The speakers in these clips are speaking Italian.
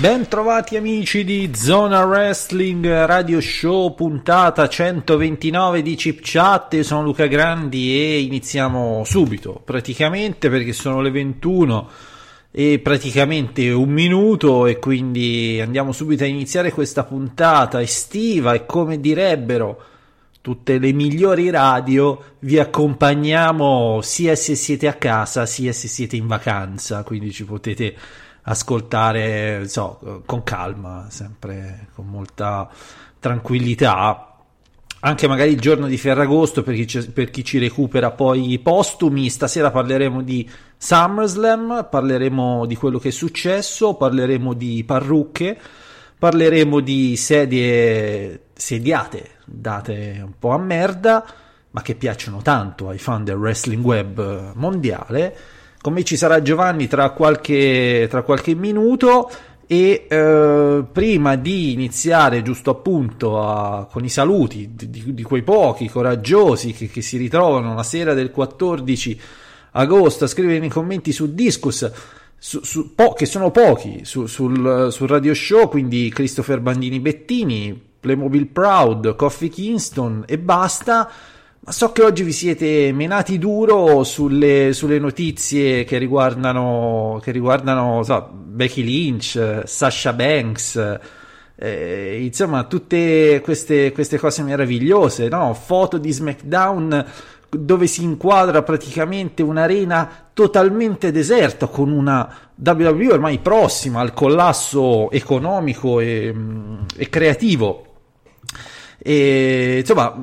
Bentrovati amici di Zona Wrestling Radio Show puntata 129 di Chip Chat, io sono Luca Grandi e iniziamo subito praticamente perché sono le 21 e praticamente un minuto e quindi andiamo subito a iniziare questa puntata estiva e come direbbero tutte le migliori radio vi accompagniamo sia se siete a casa sia se siete in vacanza quindi ci potete ascoltare so, con calma sempre con molta tranquillità anche magari il giorno di Ferragosto per chi, per chi ci recupera poi postumi. Stasera parleremo di SummerSlam, parleremo di quello che è successo, parleremo di parrucche, parleremo di sedie sediate date un po' a merda, ma che piacciono tanto ai fan del wrestling web mondiale. Con me ci sarà Giovanni tra qualche, tra qualche minuto e eh, prima di iniziare giusto appunto a, con i saluti di, di, quei pochi coraggiosi che, che, si ritrovano la sera del 14 agosto a scrivere nei commenti su Discus su, su, po- che sono pochi su, sul, sul, radio show quindi Christopher Bandini Bettini Playmobil Proud Coffee Kingston e basta ma so che oggi vi siete menati duro sulle, sulle notizie che riguardano, che riguardano so, Becky Lynch, Sasha Banks, eh, insomma tutte queste, queste, cose meravigliose, no? foto di SmackDown dove si inquadra praticamente un'arena totalmente deserta con una WWE ormai prossima al collasso economico e, e creativo. E, insomma,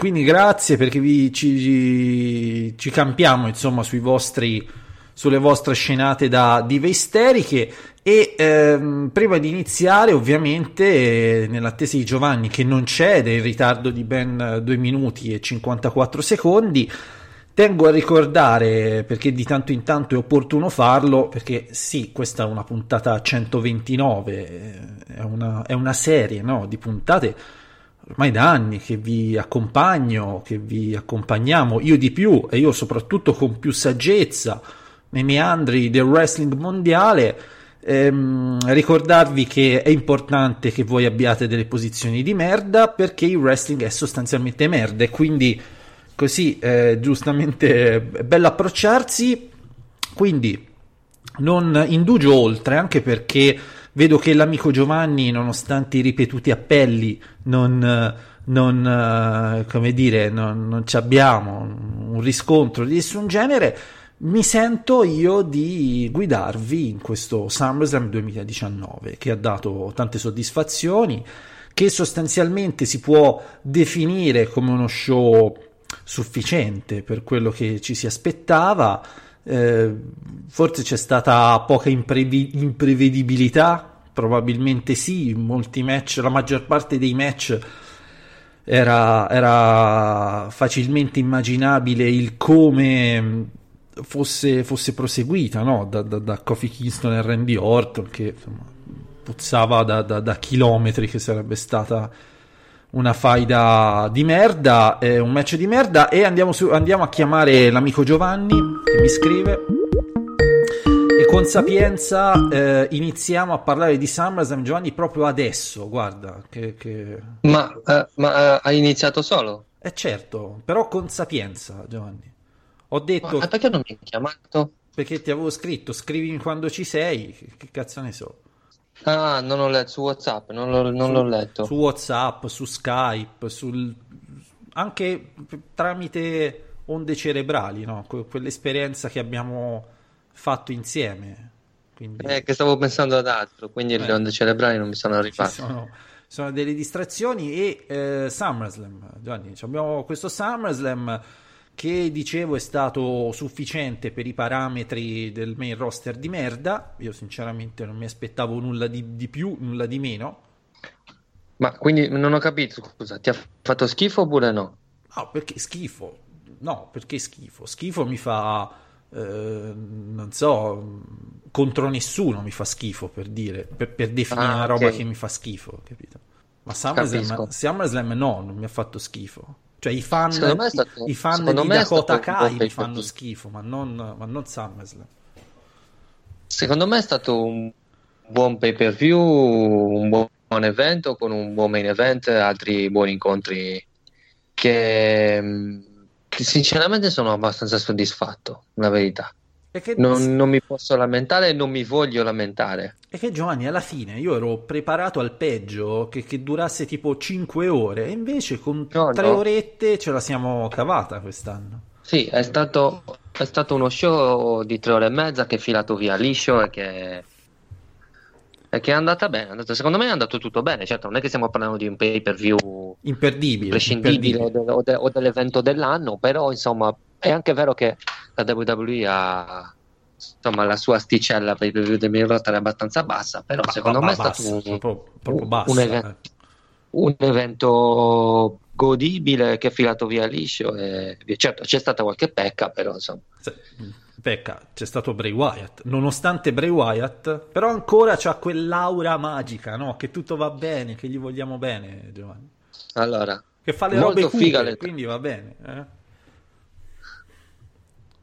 quindi grazie perché vi, ci, ci campiamo insomma sui vostri sulle vostre scenate da dive isteriche e ehm, prima di iniziare ovviamente nell'attesa di Giovanni che non cede in ritardo di ben 2 minuti e 54 secondi tengo a ricordare perché di tanto in tanto è opportuno farlo perché sì questa è una puntata 129 eh, è una, è una serie no, di puntate ormai da anni che vi accompagno, che vi accompagniamo, io di più e io soprattutto con più saggezza nei meandri del wrestling mondiale. Ehm, ricordarvi che è importante che voi abbiate delle posizioni di merda perché il wrestling è sostanzialmente merda e quindi così eh, giustamente è bello approcciarsi quindi non indugio oltre anche perché Vedo che l'amico Giovanni, nonostante i ripetuti appelli, non, non eh, come dire, non, non abbiamo un riscontro di nessun genere. Mi sento io di guidarvi in questo SummerSlam 2019 che ha dato tante soddisfazioni, che sostanzialmente si può definire come uno show sufficiente per quello che ci si aspettava eh, forse c'è stata poca imprevi- imprevedibilità, probabilmente sì, molti match, la maggior parte dei match era, era facilmente immaginabile il come fosse, fosse proseguita no? da, da, da Kofi Kingston e Randy Orton che insomma, puzzava da, da, da chilometri che sarebbe stata una faida di merda, eh, un match di merda e andiamo, su, andiamo a chiamare l'amico Giovanni che mi scrive e con sapienza eh, iniziamo a parlare di SummerSlam Giovanni proprio adesso, guarda che... che... Ma, uh, ma uh, hai iniziato solo? Eh certo, però con sapienza Giovanni. Ho detto... Ma perché non mi hai chiamato? Perché ti avevo scritto, scrivimi quando ci sei, che cazzo ne so. Ah, non ho letto su WhatsApp, non, l'ho, non su, l'ho letto. Su WhatsApp, su Skype, sul... anche tramite onde cerebrali, no? Que- quell'esperienza che abbiamo fatto insieme. Quindi... Eh, che stavo pensando ad altro, quindi eh, le onde cerebrali non mi sono arrivate. Sono, sono, delle distrazioni e eh, SummerSlam, Gianni, abbiamo questo SummerSlam che dicevo è stato sufficiente per i parametri del main roster di merda. Io sinceramente non mi aspettavo nulla di, di più, nulla di meno. Ma quindi non ho capito, scusa, ti ha fatto schifo oppure no? No, perché schifo? No, perché schifo? Schifo mi fa, eh, non so, contro nessuno mi fa schifo per dire, per, per definire ah, una roba okay. che mi fa schifo, capito? Ma SummerSlam, SummerSlam no, non mi ha fatto schifo. Cioè i fan, stato, i fan di Dakota Kai mi fanno schifo, ma non, ma non SummerSlam. Secondo me è stato un buon pay per view, un buon evento con un buon main event, altri buoni incontri che, che sinceramente sono abbastanza soddisfatto, la verità. Che, Non, non mi posso lamentare e non mi voglio lamentare. e che Giovanni, alla fine io ero preparato al peggio, che, che durasse tipo 5 ore, e invece con No, 3 no. orette ce la siamo cavata quest'anno. Sì, è stato, è stato uno show di tre ore e mezza che è filato via liscio e che, e che è andata bene. è andato- secondo me è andato tutto bene. Certo, non è che stiamo parlando di un pay per view Imperdibile. imprescindibile o, imperdibile. de- o de- o dell'evento dell'anno, però insomma è anche vero che la WWE ha insomma la sua asticella per i pay per view del main roster è abbastanza bassa, però Ba- secondo ba- me è stato un, proprio, bassa. un evento, eh. un evento godibile che è filato via liscio e certo c'è stata qualche pecca però insomma Se- Pecca, c'è stato Bray Wyatt. Nonostante Bray Wyatt, però ancora c'ha quell'aura magica, no? Che tutto va bene, che gli vogliamo bene, Giovanni. allora Che fa le robe figa le- quindi va bene. eh.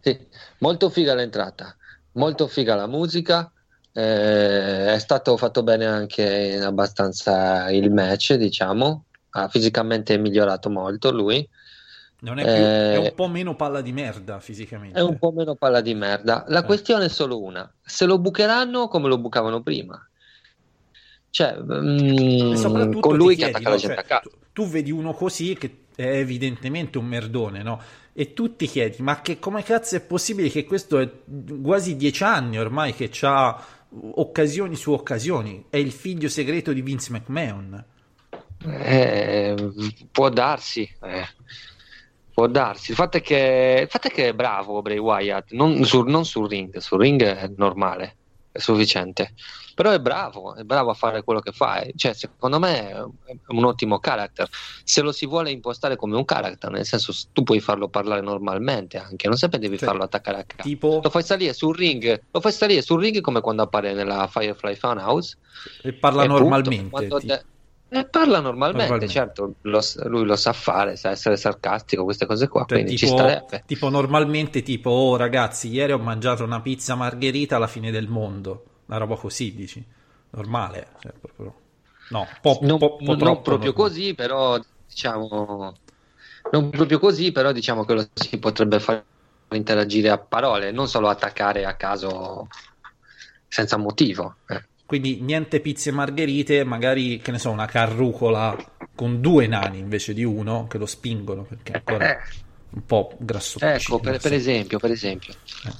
Sì, molto figa l'entrata, molto figa la musica, eh, è stato fatto bene anche abbastanza il match, diciamo, ha fisicamente migliorato molto lui, Non è, più, Eh, è un po' meno palla di merda fisicamente. è un po' meno palla di merda. La Eh. questione è solo una, se lo bucheranno come lo bucavano prima. Cioè, mm, soprattutto con lui chiedi, che attacca no? la gente Cioè, a casa. tu, tu vedi uno così che è evidentemente un merdone, no? E tu ti chiedi, ma che come cazzo è possibile che questo è quasi dieci anni ormai che ha occasioni su occasioni? È il figlio segreto di Vince McMahon. Eh, può darsi, eh. può darsi. Il fatto, è che, il fatto è che è bravo Bray Wyatt, non, sul, non sul ring, sul ring è normale, sufficiente. Però è bravo, è bravo a fare quello che fa. eh. Cioè, secondo me è un ottimo character. Se lo si vuole impostare come un character, nel senso tu puoi farlo parlare normalmente anche, non sempre devi Cioè, farlo attaccare a casa. Tipo, Lo fai salire sul ring, lo fai salire sul ring come quando appare nella Firefly Funhouse e parla e punto. normalmente. Te- eh, parla normalmente, Normalmente. certo, lo lui lo sa fare, sa essere sarcastico, queste cose qua, Cioè, quindi ci tipo, starebbe. tipo normalmente, tipo, oh ragazzi, ieri ho mangiato una pizza margherita alla fine del mondo. Una roba così, dici. Normale. cioè, proprio- No, po- Non, po- po' non troppo proprio normale. così, però diciamo non proprio così, però diciamo che lo si potrebbe far interagire a parole, non solo attaccare a caso senza motivo. eh. Quindi niente pizze margherite, magari, che ne so, una carrucola con due nani invece di uno che lo spingono perché è ancora Eh, un po' grassottino. ecco, per, per esempio, per esempio, Ecco.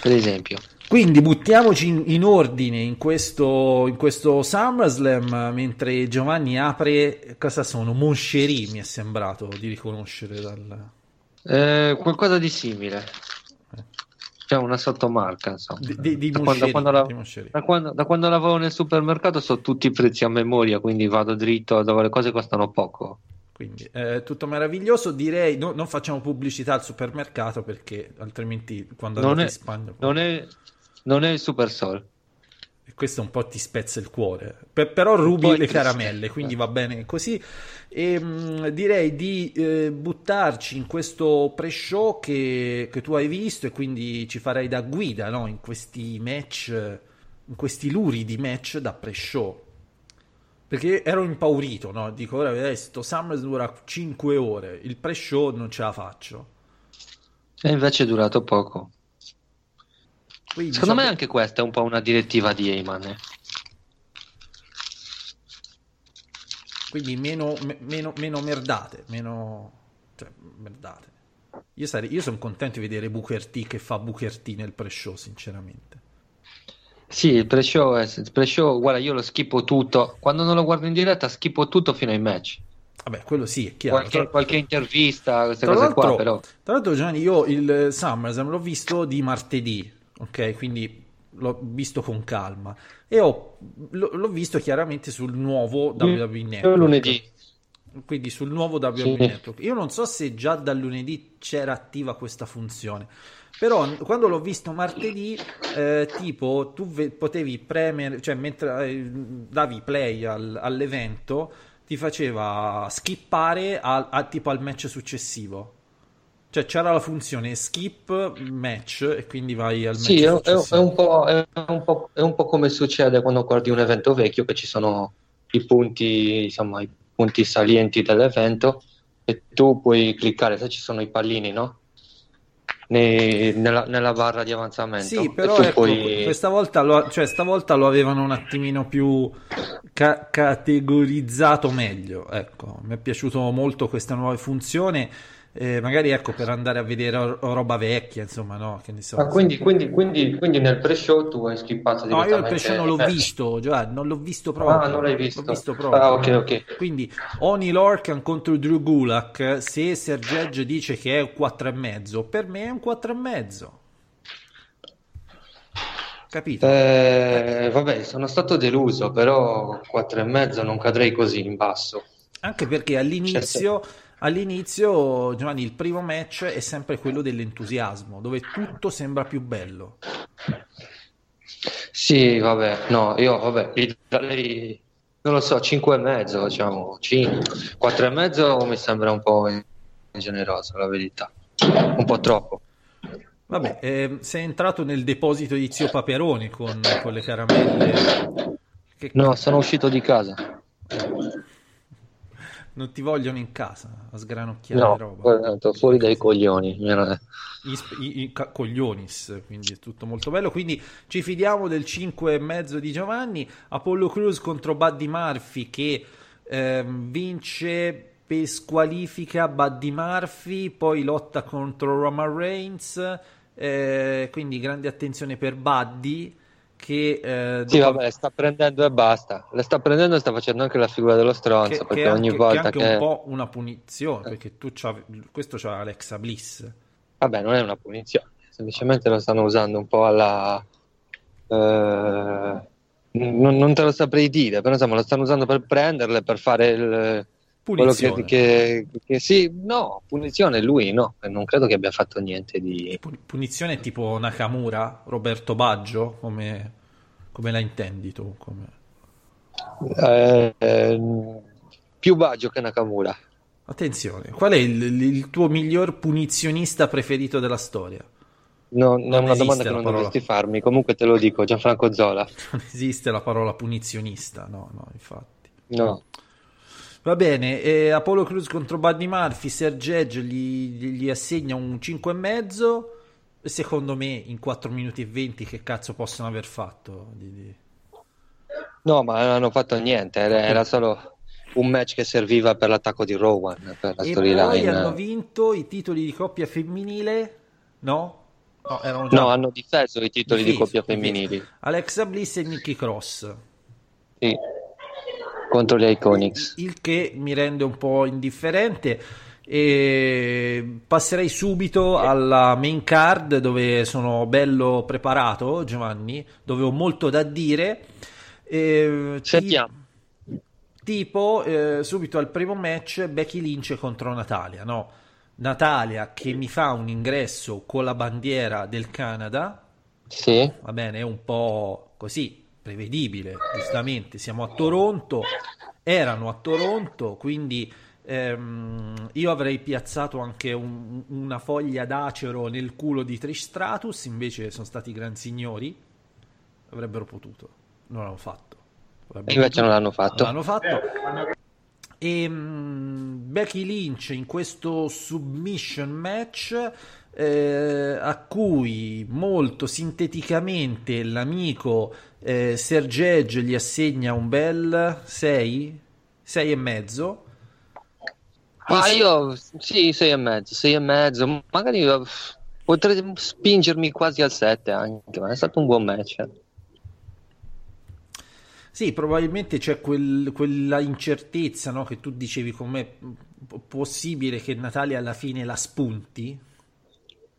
per esempio. Quindi buttiamoci in, in ordine in questo, in questo SummerSlam mentre Giovanni apre. Cosa sono? Moncherie mi è sembrato di riconoscere dal. Eh, qualcosa di simile. C'è una sottomarca, insomma. Di, di, Da quando- quando la-. Da quando, da quando lavoro nel supermercato so tutti i prezzi a memoria, quindi vado dritto dove le cose costano poco. Quindi eh, tutto meraviglioso. Direi no- non facciamo pubblicità al supermercato perché altrimenti quando Non è, in Spagna. non è, non è il Super Sol. Questo un po' ti spezza il cuore. Per- però rubi le triste. caramelle, quindi va bene così. E, mh, direi di eh, buttarci in questo pre-show che, che tu hai visto e quindi ci farai da guida no? in questi match, in questi luridi match da pre-show. Perché ero impaurito, no? Dico, ora vedete, sto Summer dura 5 ore, il pre-show non ce la faccio. E invece è durato poco. Quindi, Secondo me diciamo- anche questa è un po' una direttiva di Heyman. eh. Quindi meno, me- meno, meno merdate, meno... Cioè, merdate. Io, sarei, io sono contento di vedere Booker T che fa Booker T nel pre-show, sinceramente. Sì, il pre-show, è- il pre-show, guarda, io lo schippo tutto. Quando non lo guardo in diretta, schippo tutto fino ai match. Vabbè, quello sì, è chiaro. Qualche, qualche intervista, queste tra cose qua, però. tra l'altro, Giovanni, io il SummerSlam l'ho visto di martedì, ok? Quindi l'ho visto con calma. E ho, l'ho, l'ho visto chiaramente sul nuovo WWE Io Network. lunedì. quindi sul nuovo WWE Sì. Network. Io non so se già dal lunedì c'era attiva questa funzione, però quando l'ho visto martedì, eh, tipo tu ve- potevi premere, cioè mentre eh, davi play al- all'evento, ti faceva skippare al, a- tipo al match successivo. Cioè c'era la funzione skip match e quindi vai al match Sì, è, è- un po', è, un po', è un po' come succede quando guardi un evento vecchio, che ci sono i punti, insomma, i punti salienti dell'evento e tu puoi cliccare, se ci sono i pallini, no? nei- nella, nella barra di avanzamento. Sì, però ecco, puoi- questa volta lo, cioè, stavolta lo avevano un attimino più ca- categorizzato meglio. Ecco, mi è piaciuto molto questa nuova funzione. Eh, magari ecco per andare a vedere ro- roba vecchia, insomma, no? Che ne so. Ah, quindi, quindi, quindi, quindi nel pre-show tu hai skippato No, io il pre-show non l'ho match. visto, Giovanni, non l'ho visto proprio. Ah, non l'hai visto. L'ho visto proprio. Ah, ok, ok. Quindi Oni Lorcan contro Drew Gulak, se Serge Edge dice che è un 4,5, per me è un 4,5. Capito? Eh, vabbè, sono stato deluso, però 4 e mezzo non cadrei così in basso. Anche perché all'inizio, all'inizio, Giovanni, il primo match è sempre quello dell'entusiasmo, dove tutto sembra più bello. Sì, vabbè, no, io, vabbè, darei, non lo so, 5 e mezzo, diciamo, 5. 4 e mezzo mi sembra un po' generoso, la verità. Un po' troppo. Vabbè, ehm, sei entrato nel deposito di Zio Paperone con, con le caramelle. Che No, sono uscito di casa. Non ti vogliono in casa a sgranocchiare No, roba. guarda, fuori dai coglioni. I, i- ca- coglionis, quindi è tutto molto bello. Quindi ci fidiamo del 5,5 di Giovanni. Apollo Cruz contro Buddy Murphy che ehm, vince per squalifica Buddy Murphy, poi lotta contro Roman Reigns. eh, quindi grande attenzione per Buddy che, eh, Sì, dopo- vabbè, le sta prendendo e basta. Le sta prendendo e sta facendo anche la figura dello che, stronzo, che perché è ogni anche, volta che è anche che... un po' una punizione perché tu c'av- questo c'ha Alexa Bliss. Vabbè, non è una punizione, semplicemente lo stanno usando un po' alla... eh, non, non te lo saprei dire, però insomma lo stanno usando per prenderle, per fare il... Punizione. che, che, che sì, no, punizione lui no, non credo che abbia fatto niente di... Pu- Punizione tipo Nakamura, Roberto Baggio, come, come la intendi tu? Come- eh, eh, più Baggio che Nakamura. Attenzione, qual è il, il tuo miglior punizionista preferito della storia? No, Non è una domanda che non parola. dovresti farmi, comunque te lo dico, Gianfranco Zola. Non esiste la parola punizionista, no, no, infatti. No. Va bene, eh, Apollo Cruz contro Buddy Murphy, Serge Edge gli, gli assegna un 5,5 e secondo me in 4 minuti e 20 che cazzo possono aver fatto? Di- di- No, ma non hanno fatto niente, era, era solo un match che serviva per l'attacco di Rowan, per la E poi storyline. hanno vinto i titoli di coppia femminile? No? No, erano già No, hanno difeso i titoli di difesi, coppia femminili. Alexa Bliss e Nikki Cross. Sì. Contro gli Iconics. Il che mi rende un po' indifferente. E passerei subito alla main card dove sono bello preparato, Giovanni, dove ho molto da dire. E, ti- Sentiamo. Tipo, eh, subito al primo match, Becky Lynch contro Natalia, no? Natalia che mi fa un ingresso con la bandiera del Canada, Sì. va bene, è un po' così, prevedibile, giustamente, siamo a Toronto, erano a Toronto, quindi ehm, io avrei piazzato anche un- una foglia d'acero nel culo di Trish Stratus, invece sono stati gran signori, avrebbero potuto, non l'hanno fatto. Avrebbero Invece non potuto, l'hanno fatto. non l'hanno fatto. E mm, Becky Lynch in questo submission match eh, a cui molto sinteticamente l'amico eh, Serge Edge gli assegna un bel 6 6 e mezzo Ma io sì, sei e mezzo, sei e mezzo, magari eh, potrei spingermi quasi al 7 anche, ma è stato un buon match. eh. Sì, probabilmente c'è quel- quella incertezza, no, che tu dicevi con me, p- possibile che Natalia alla fine la spunti?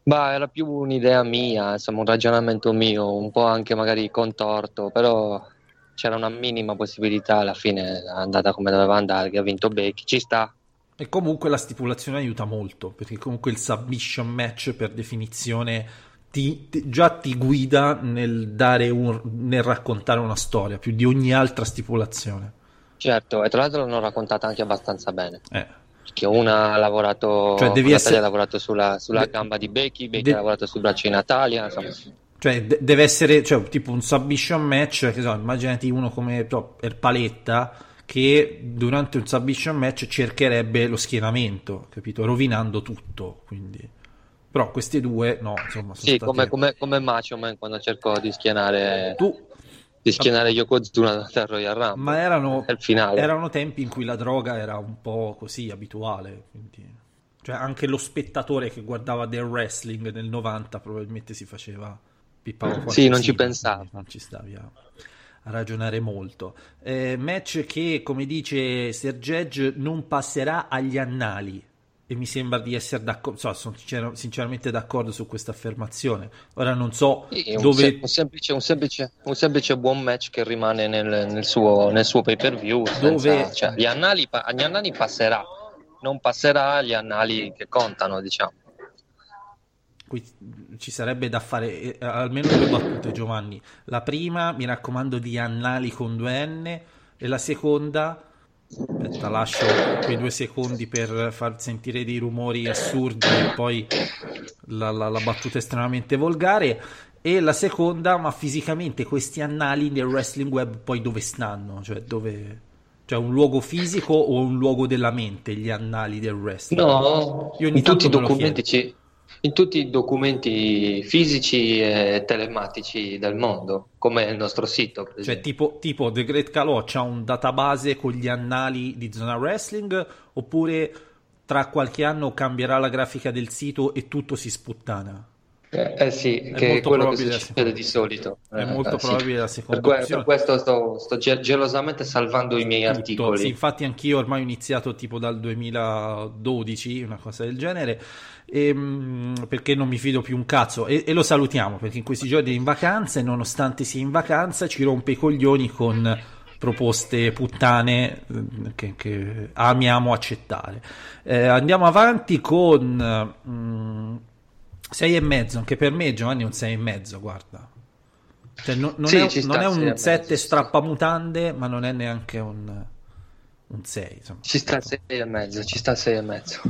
Ma era più un'idea mia, insomma, un ragionamento mio, un po' anche magari contorto, però c'era una minima possibilità, alla fine è andata come doveva andare, che ha vinto Becky, ci sta. E comunque la stipulazione aiuta molto, perché comunque il submission match per definizione ti- ti- già ti guida nel, dare un, nel raccontare una storia, più di ogni altra stipulazione. Certo, e tra l'altro l'hanno raccontata anche abbastanza bene, Eh. Perché una ha lavorato, Cioè, devi essere- ha lavorato sulla, sulla De- gamba di Becky, Becky de- ha lavorato sul braccio di Natalia, insomma. Cioè, de- deve essere cioè, tipo un submission match, che so, immaginati uno come so, Erpaletta che durante un submission match cercherebbe lo schienamento, capito? Rovinando tutto, quindi Però queste due, no, insomma, sono Sì, come, come, come Macho Man quando cercò di schienare, Tu, di schienare Yokozuna dal Royal Rumble. ma erano, erano tempi in cui la droga era un po' così abituale, quindi... Cioè anche lo spettatore che guardava del wrestling nel 90 probabilmente si faceva qualche Sì, non ci pensava. Non ci stavi a, a ragionare molto. Eh, match che, come dice Sergej, non passerà agli annali. E mi sembra di essere d'accordo, so, sono sincer- sinceramente d'accordo su questa affermazione. Ora non so Sì, un, dove... se- un semplice, un, semplice, un semplice buon match che rimane nel, nel suo, nel suo pay per view. Dove- cioè, agli, annali, agli annali passerà, non passerà agli annali che contano, diciamo. Qui ci sarebbe da fare eh, almeno due battute, Giovanni. La prima, mi raccomando, di Annali con due N, e la seconda, aspetta, lascio quei due secondi per far sentire dei rumori assurdi e poi la, la- la battuta estremamente volgare. E la seconda, ma fisicamente questi annali nel wrestling web poi dove stanno? Cioè, dove... Cioè, un luogo fisico o un luogo della mente, gli annali del wrestling? No, Io in tutti, i documenti ci- in tutti i documenti fisici e telematici del mondo, come il nostro sito, per Cioè, tipo, tipo The Great Calò c'ha un database con gli annali di zona wrestling, oppure tra qualche anno cambierà la grafica del sito e tutto si sputtana? Eh, eh sì, È che è molto quello che probabile la succede di solito. È Eh, molto eh, sì. probabile la Per, seconda opzione. per questo sto, sto ge- gelosamente salvando i miei Tutto. articoli. Sì, infatti anch'io ormai ho iniziato tipo dal 2012, una cosa del genere, ehm, perché non mi fido più un cazzo. E, e lo salutiamo, perché in questi giorni è in vacanza e nonostante sia in vacanza ci rompe i coglioni con proposte puttane eh, che, che amiamo accettare. Eh, andiamo avanti con... mm, sei e mezzo, anche per me Giovanni è un sei e mezzo, guarda. Cioè, no- non, Sì, è, sta, non è e un mezzo, 7 ci sta. strappamutande, ma non è neanche un, un 6. Insomma. Ci sta il 6 e mezzo, ci sta il 6 e mezzo.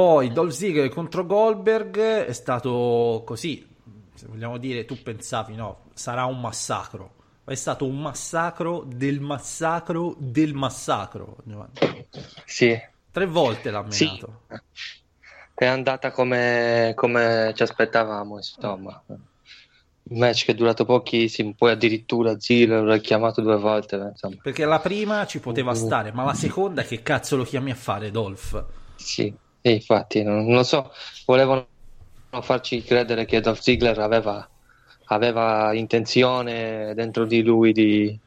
Poi Dolph Ziggler contro Goldberg è stato così, se vogliamo dire, tu pensavi no, sarà un massacro. È stato un massacro del massacro del massacro, Giovanni. Sì, Tre volte l'ha sì. menato. È andata come, come ci aspettavamo, insomma. Un match che è durato pochissimo, poi addirittura Ziggler l'ha chiamato due volte, insomma. Perché la prima ci poteva Uh. stare, ma la seconda che cazzo lo chiami a fare, Dolph? Sì, e infatti, non, non lo so, volevano farci credere che Dolph Ziggler aveva, aveva intenzione dentro di lui di,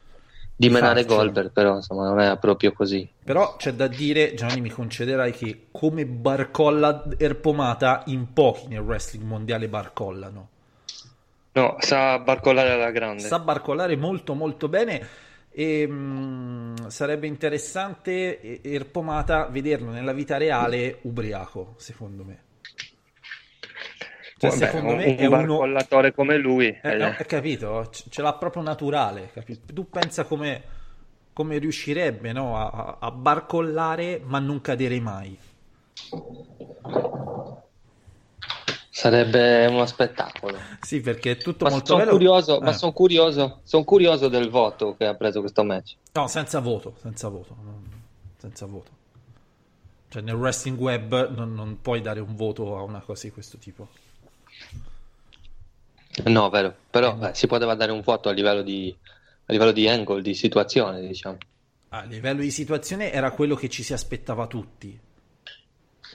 di menare farcelo. Goldberg, però insomma non era proprio così. Però c'è da dire, Gianni, mi concederai che come barcolla erpomata in pochi nel wrestling mondiale barcollano. No, sa barcollare alla grande. Sa barcollare molto molto bene e mh, sarebbe interessante eh, Erpomata vederlo nella vita reale ubriaco, secondo me. Cioè, Vabbè, secondo un, me un è uno... barcollatore come lui. Eh, eh, no, hai capito? Ce l'ha proprio naturale. capito? Tu pensa come, come riuscirebbe no, a, a barcollare ma non cadere mai. Sarebbe uno spettacolo. Sì, perché è tutto Ma molto sono bello. curioso, ma Eh. son curioso, son curioso del voto che ha preso questo match. No, senza voto, senza voto, senza voto. Cioè nel wrestling web non, non puoi dare un voto a una cosa di questo tipo. No, vero, però eh, si poteva dare un voto a livello di, a livello di angle, di situazione, diciamo. A livello di situazione era quello che ci si aspettava tutti.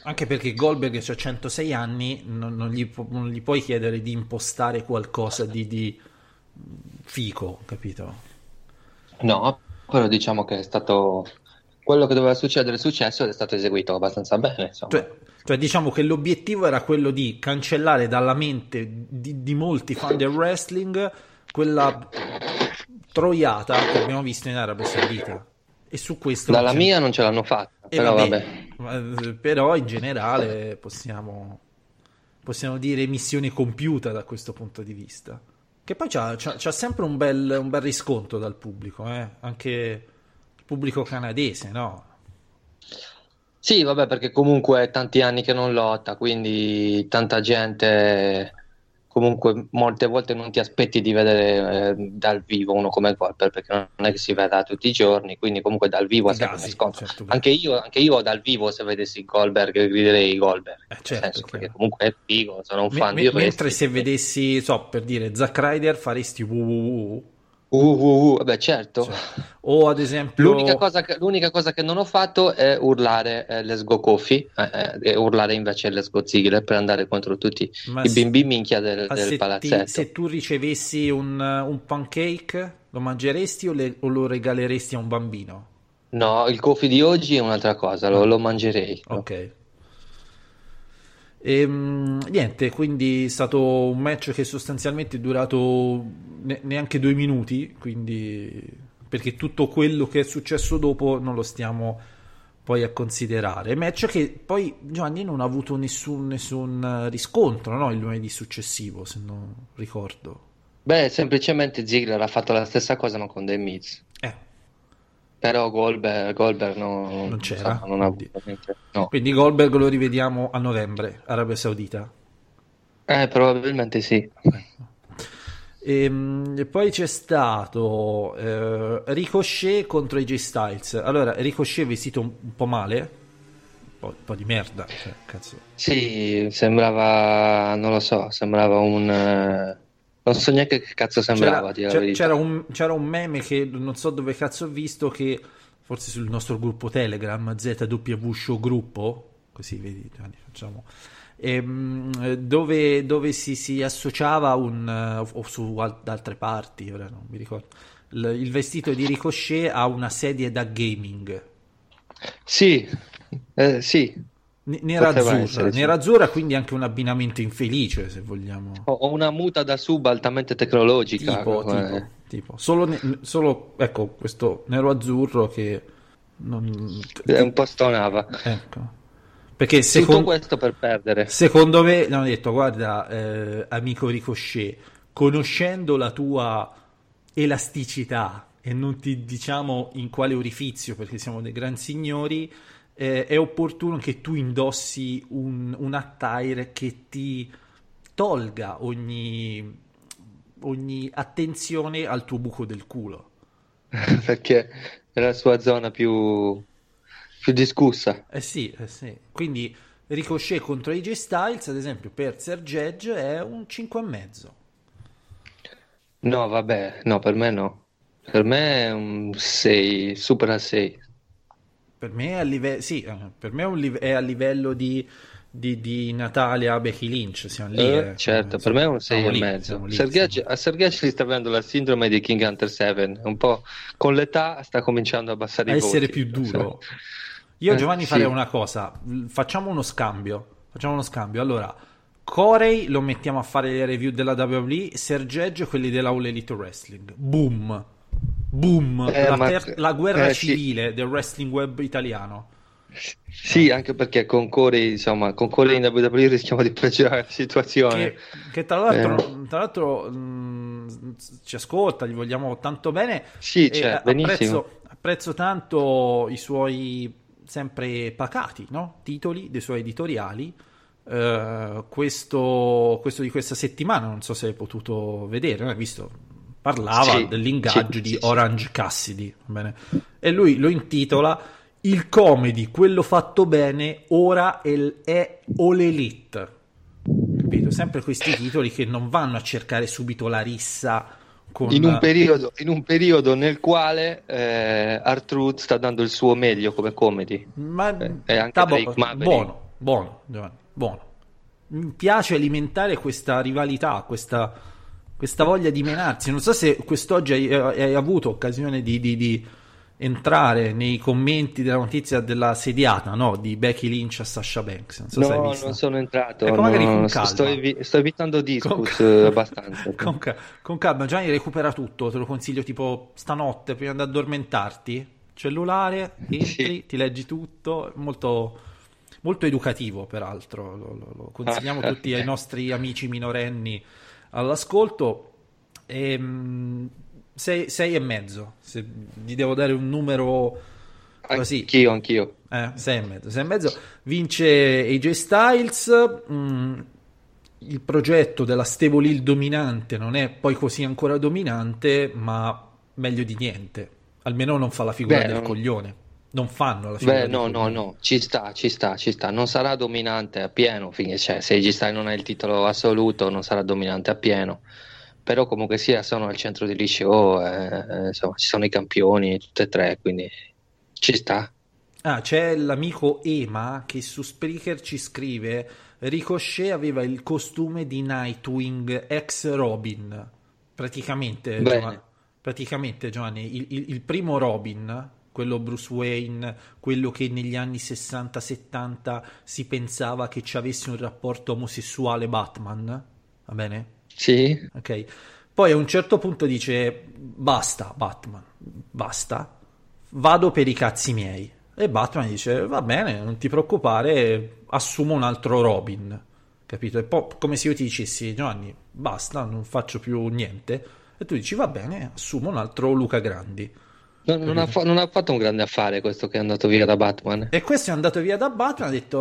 Anche perché Goldberg ha 106 anni, non, non gli, pu- non gli puoi chiedere di impostare qualcosa di, di fico, capito? No, però diciamo che è stato quello che doveva succedere è successo ed è stato eseguito abbastanza bene. Cioè, cioè, diciamo che l'obiettivo era quello di cancellare dalla mente di, di molti fan del wrestling quella troiata che abbiamo visto in Arabia Saudita. E su questo Dalla mia non ce l'hanno fatta, E però vabbè, vabbè. eh, però in generale possiamo, possiamo dire missione compiuta da questo punto di vista. Che poi c'ha, c'ha- c'ha sempre un bel, un bel riscontro dal pubblico, eh? anche il pubblico canadese, no? Sì, vabbè, perché comunque è tanti anni che non lotta, quindi tanta gente comunque molte volte non ti aspetti di vedere eh, dal vivo uno come Goldberg perché non è che si veda tutti i giorni, quindi comunque dal vivo è sempre Gasi, scontro. certo. Anche io, anche io dal vivo se vedessi Goldberg griderei Goldberg, Eh, certo, senso, perché comunque è figo, sono un Me- fan me- di mentre wrestling. se vedessi, so, per dire Zack Ryder faresti www. Uh, uh, uh, vabbè, certo. Cioè, o ad esempio L'unica cosa, che, l'unica cosa che non ho fatto è urlare eh, Let's Go Coffee eh, eh, e urlare invece Let's Go Ziggler per andare contro tutti Ma i bimbi minchia del, del se, ti- palazzetto. se tu ricevessi un, un pancake, lo mangeresti o, le- o lo regaleresti a un bambino? No, il coffee di oggi è un'altra cosa, lo, lo mangerei. Ok. Ehm, niente, quindi è stato un match che sostanzialmente è durato ne- neanche due minuti, quindi perché tutto quello che è successo dopo non lo stiamo poi a considerare. Match che poi Giovanni non ha avuto nessun, nessun riscontro, no? Il lunedì successivo, se non ricordo. Beh, semplicemente Ziggler ha fatto la stessa cosa ma con The Miz. Però Goldberg, Goldberg no- Non c'era? insomma, non ha. No. quindi Goldberg lo rivediamo a novembre, Arabia Saudita. Eh, probabilmente sì. Ehm, E, poi c'è stato eh, Ricochet contro AJ Styles. Allora, Ricochet vestito un, un po' male, un po', un po' di merda. Cioè, cazzo. Sì, sembrava, non lo so, sembrava un... eh, non so neanche che cazzo sembrava, C'era, c'era- un, c'era un meme che non so dove cazzo ho visto, che forse sul nostro gruppo Telegram, ZW Show Gruppo, così vedi, facciamo, ehm, dove, dove si, si associava un, eh, o su da altre parti, ora non mi ricordo, il, il vestito di Ricochet a una sedia da gaming. Sì, eh, sì, N- Nera Poteva azzurra, essere, sì. nera azzurra, quindi anche un abbinamento infelice, se vogliamo. ho ho una muta da sub altamente tecnologica. Tipo, tipo, tipo. Solo, ne- solo, ecco, questo nero-azzurro che non... È un po' stonava. Ecco. Perché Tutto secondo, questo per perdere. secondo me, hanno detto, guarda, eh, amico Ricochet, conoscendo la tua elasticità e non ti diciamo in quale orifizio, perché siamo dei gran signori, eh, è opportuno che tu indossi un, un attire che ti tolga ogni, ogni attenzione al tuo buco del culo. perché è la sua zona più, più discussa. Eh sì, eh sì. Quindi Ricochet contro AJ Styles, ad esempio, per Serge Edge è un 5,5. No, vabbè, no, per me no. Per me è un 6, supera 6. Per me è a livello, sì, eh, per me live- è a livello di, di, di Natalia Becky Lynch, siamo lì. Eh, eh. certo, Eh, per me è un 6 siamo e lì, mezzo. siamo lì, Sergei- siamo lì. a Sergei ci sta avendo la sindrome di King Hunter 7. Un po' con l'età sta cominciando a abbassare a i essere voti. più duro. Io Eh, Giovanni sì. farei una cosa, facciamo uno scambio, facciamo uno scambio. Allora, Corey lo mettiamo a fare le review della WWE, Serge Edge quelli della All Elite Wrestling. Boom. Boom. Eh, la, ter- la guerra eh, sì. civile del wrestling web italiano. Sì, anche perché con Corey, insomma, con Corey in WWE rischiamo di peggiorare la situazione. Che, che tra l'altro, Eh. tra l'altro mh, ci ascolta, gli vogliamo tanto bene. Sì, cioè, apprezzo, apprezzo tanto i suoi sempre pacati no? titoli dei suoi editoriali. Eh, questo, questo di questa settimana, non so se hai potuto vedere, no? hai visto? Parlava Sì, dell'ingaggio sì, di. Orange Cassidy. va bene? E lui lo intitola Il comedy, quello fatto bene, ora è, è All Elite. Capito? Sempre questi titoli che non vanno a cercare subito la rissa con... In un, periodo, in un periodo nel quale eh, R-Truth sta dando il suo meglio come comedy. Ma Eh, e anche bo- buono, buono, Giovanni, buono. Mi piace alimentare questa rivalità, questa, questa voglia di menarsi. Non so se quest'oggi hai, hai avuto occasione di, di- di entrare nei commenti della notizia della sediata, no? Di Becky Lynch a Sasha Banks. Non so No, non sono entrato. Ecco, magari no, con sto, calma. evi- sto evitando Con discus calma. eh, abbastanza. Con, ca- con calma, Gianni recupera tutto, te lo consiglio tipo stanotte prima di addormentarti. Cellulare, entri, Sì. ti leggi tutto, molto, molto educativo peraltro, lo, lo- lo consigliamo Ah, tutti ai nostri amici minorenni all'ascolto. Ehm, sei, sei e mezzo, se gli devo dare un numero così. Anch'io, anch'io. Eh, sei e mezzo, sei e mezzo. Vince AJ Styles. mm, il progetto della Stable Hill dominante non è poi così ancora dominante, ma meglio di niente. Almeno non fa la figura Beh, del non- coglione. Non fanno la figura Beh, no, no, no, ci sta, ci sta, ci sta. Non sarà dominante a pieno, finché cioè, se G-Style non ha il titolo assoluto, non sarà dominante a pieno. Però comunque sia, sono al centro del show, eh, insomma, ci sono i campioni, tutte e tre, quindi ci sta. Ah, c'è l'amico Ema che su Spreaker ci scrive Ricochet aveva il costume di Nightwing ex Robin. Praticamente. Giovanni, praticamente, Giovanni, il, il- il primo Robin, quello Bruce Wayne, quello che negli anni 60-70 si pensava che ci avesse un rapporto omosessuale Batman, va bene? Sì, Ok. Poi a un certo punto dice basta Batman, basta, vado per i cazzi miei. E Batman dice va bene, non ti preoccupare, assumo un altro Robin. Capito? È po' come se io ti dicessi Giovanni, basta, non faccio più niente. E tu dici va bene, assumo un altro Luca Grandi. Non, non ha, fa- non ha fatto un grande affare questo che è andato via da Batman. E questo è andato via da Batman ha detto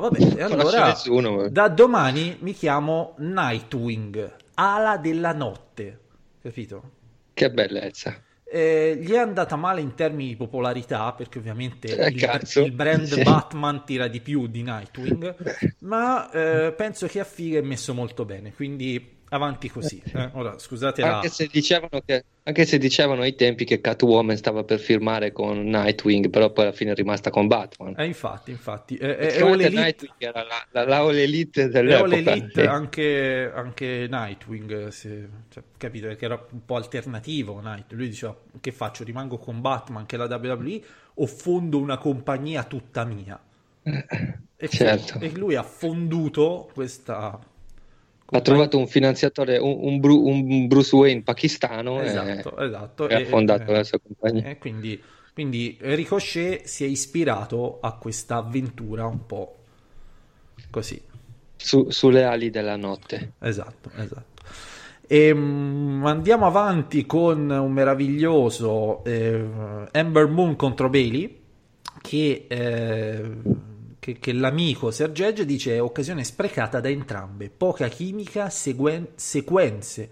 vabbè, allora nessuno. da domani mi chiamo Nightwing, ala della notte. Capito? Che bellezza. Eh, gli è andata male in termini di popolarità perché ovviamente Eh, il, il brand Sì. Batman tira di più di Nightwing, ma eh, penso che a figa è messo molto bene, quindi avanti così. eh. Ora, scusate la... Anche se dicevano che anche se dicevano ai tempi che Catwoman stava per firmare con Nightwing, però poi alla fine è rimasta con Batman. Eh, infatti, infatti. Eh, eh, è All veramente Elite- Nightwing era la, la, la All Elite è All dell'epoca. Elite Sì. anche, anche Nightwing, se- cioè, capito? Perché era un po' alternativo. Night. Lui diceva: Che faccio? Rimango con Batman, che è la WWE, o fondo una compagnia tutta mia? E, Certo. e lui ha fonduto questa. Ha trovato un finanziatore, un, un Bru- un Bruce Wayne pakistano Esatto, e, esatto. e ha fondato e- la sua compagnia. e quindi, quindi Ricochet si è ispirato a questa avventura un po' così. Su- sulle ali della notte. Esatto, esatto. Ehm, andiamo avanti con un meraviglioso eh, Ember Moon contro Bailey che, eh, che, che l'amico Sergegge dice è occasione sprecata da entrambe, poca chimica, seguen- sequenze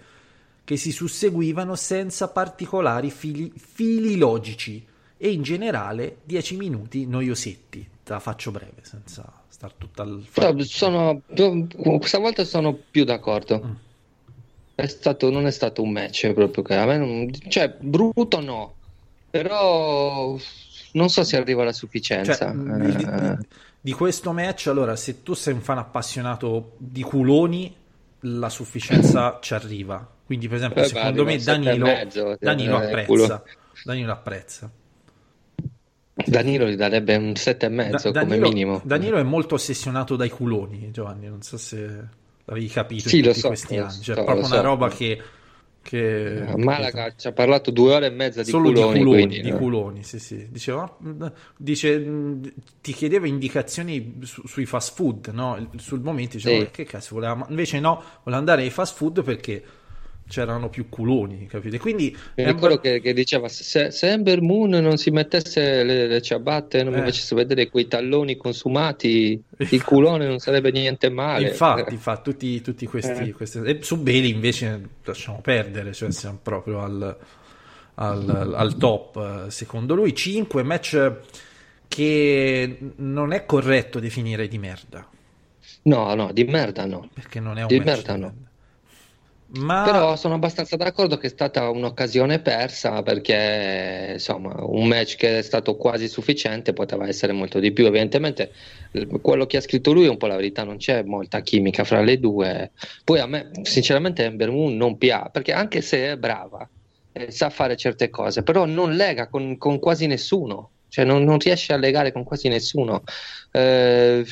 che si susseguivano senza particolari fili, fili logici e in generale 10 minuti noiosetti. Te la faccio breve senza star tutta al Però sono, questa volta sono più d'accordo. Mm. È stato, non è stato un match proprio che a me non- cioè brutto no, però non so se arriva alla sufficienza. Cioè, Eh, di questo match, allora, se tu sei un fan appassionato di culoni, la sufficienza ci arriva. Quindi, per esempio, Eh, secondo me Danilo, mezzo, Danilo eh, apprezza. Danilo apprezza. Danilo gli darebbe un 7 e mezzo Da- come minimo. Danilo è molto ossessionato dai culoni, Giovanni. Non so se l'avevi capito Sì, in tutti so, questi anni. Cioè, so, è proprio una so. roba che. Che A Malaga ci ha parlato due ore e mezza di Solo culoni, di culoni, quindi, di no? culoni, sì, sì. Diceva, "Ma, dice, mh, ti chiedeva indicazioni su- sui fast food, no? Sul momento diceva, Sì. "Ma che cazzo voleva? ma-" Invece no, voleva andare ai fast food perché c'erano più culoni, capite? Quindi Mi ricordo po'- che, che diceva se, se Ember Moon non si mettesse le, le ciabatte, non mi Eh. facesse vedere quei talloni consumati, il culone non sarebbe niente male. Infatti, infatti, tutti, tutti questi, Eh. queste- e su Bailey invece lasciamo perdere, cioè siamo proprio al, al- al top. Secondo lui, 5 match che non è corretto definire di merda, No, no, di merda no. perché non è un Di match merda di no. Ma Però sono abbastanza d'accordo che è stata un'occasione persa perché insomma un match che è stato quasi sufficiente poteva essere molto di più. Evidentemente quello che ha scritto lui è un po' la verità, non c'è molta chimica fra le due. Poi a me sinceramente Ember Moon non piace perché anche se è brava, eh, sa fare certe cose, però non lega con, con quasi nessuno. Cioè non, non riesce a legare con quasi nessuno. Eh,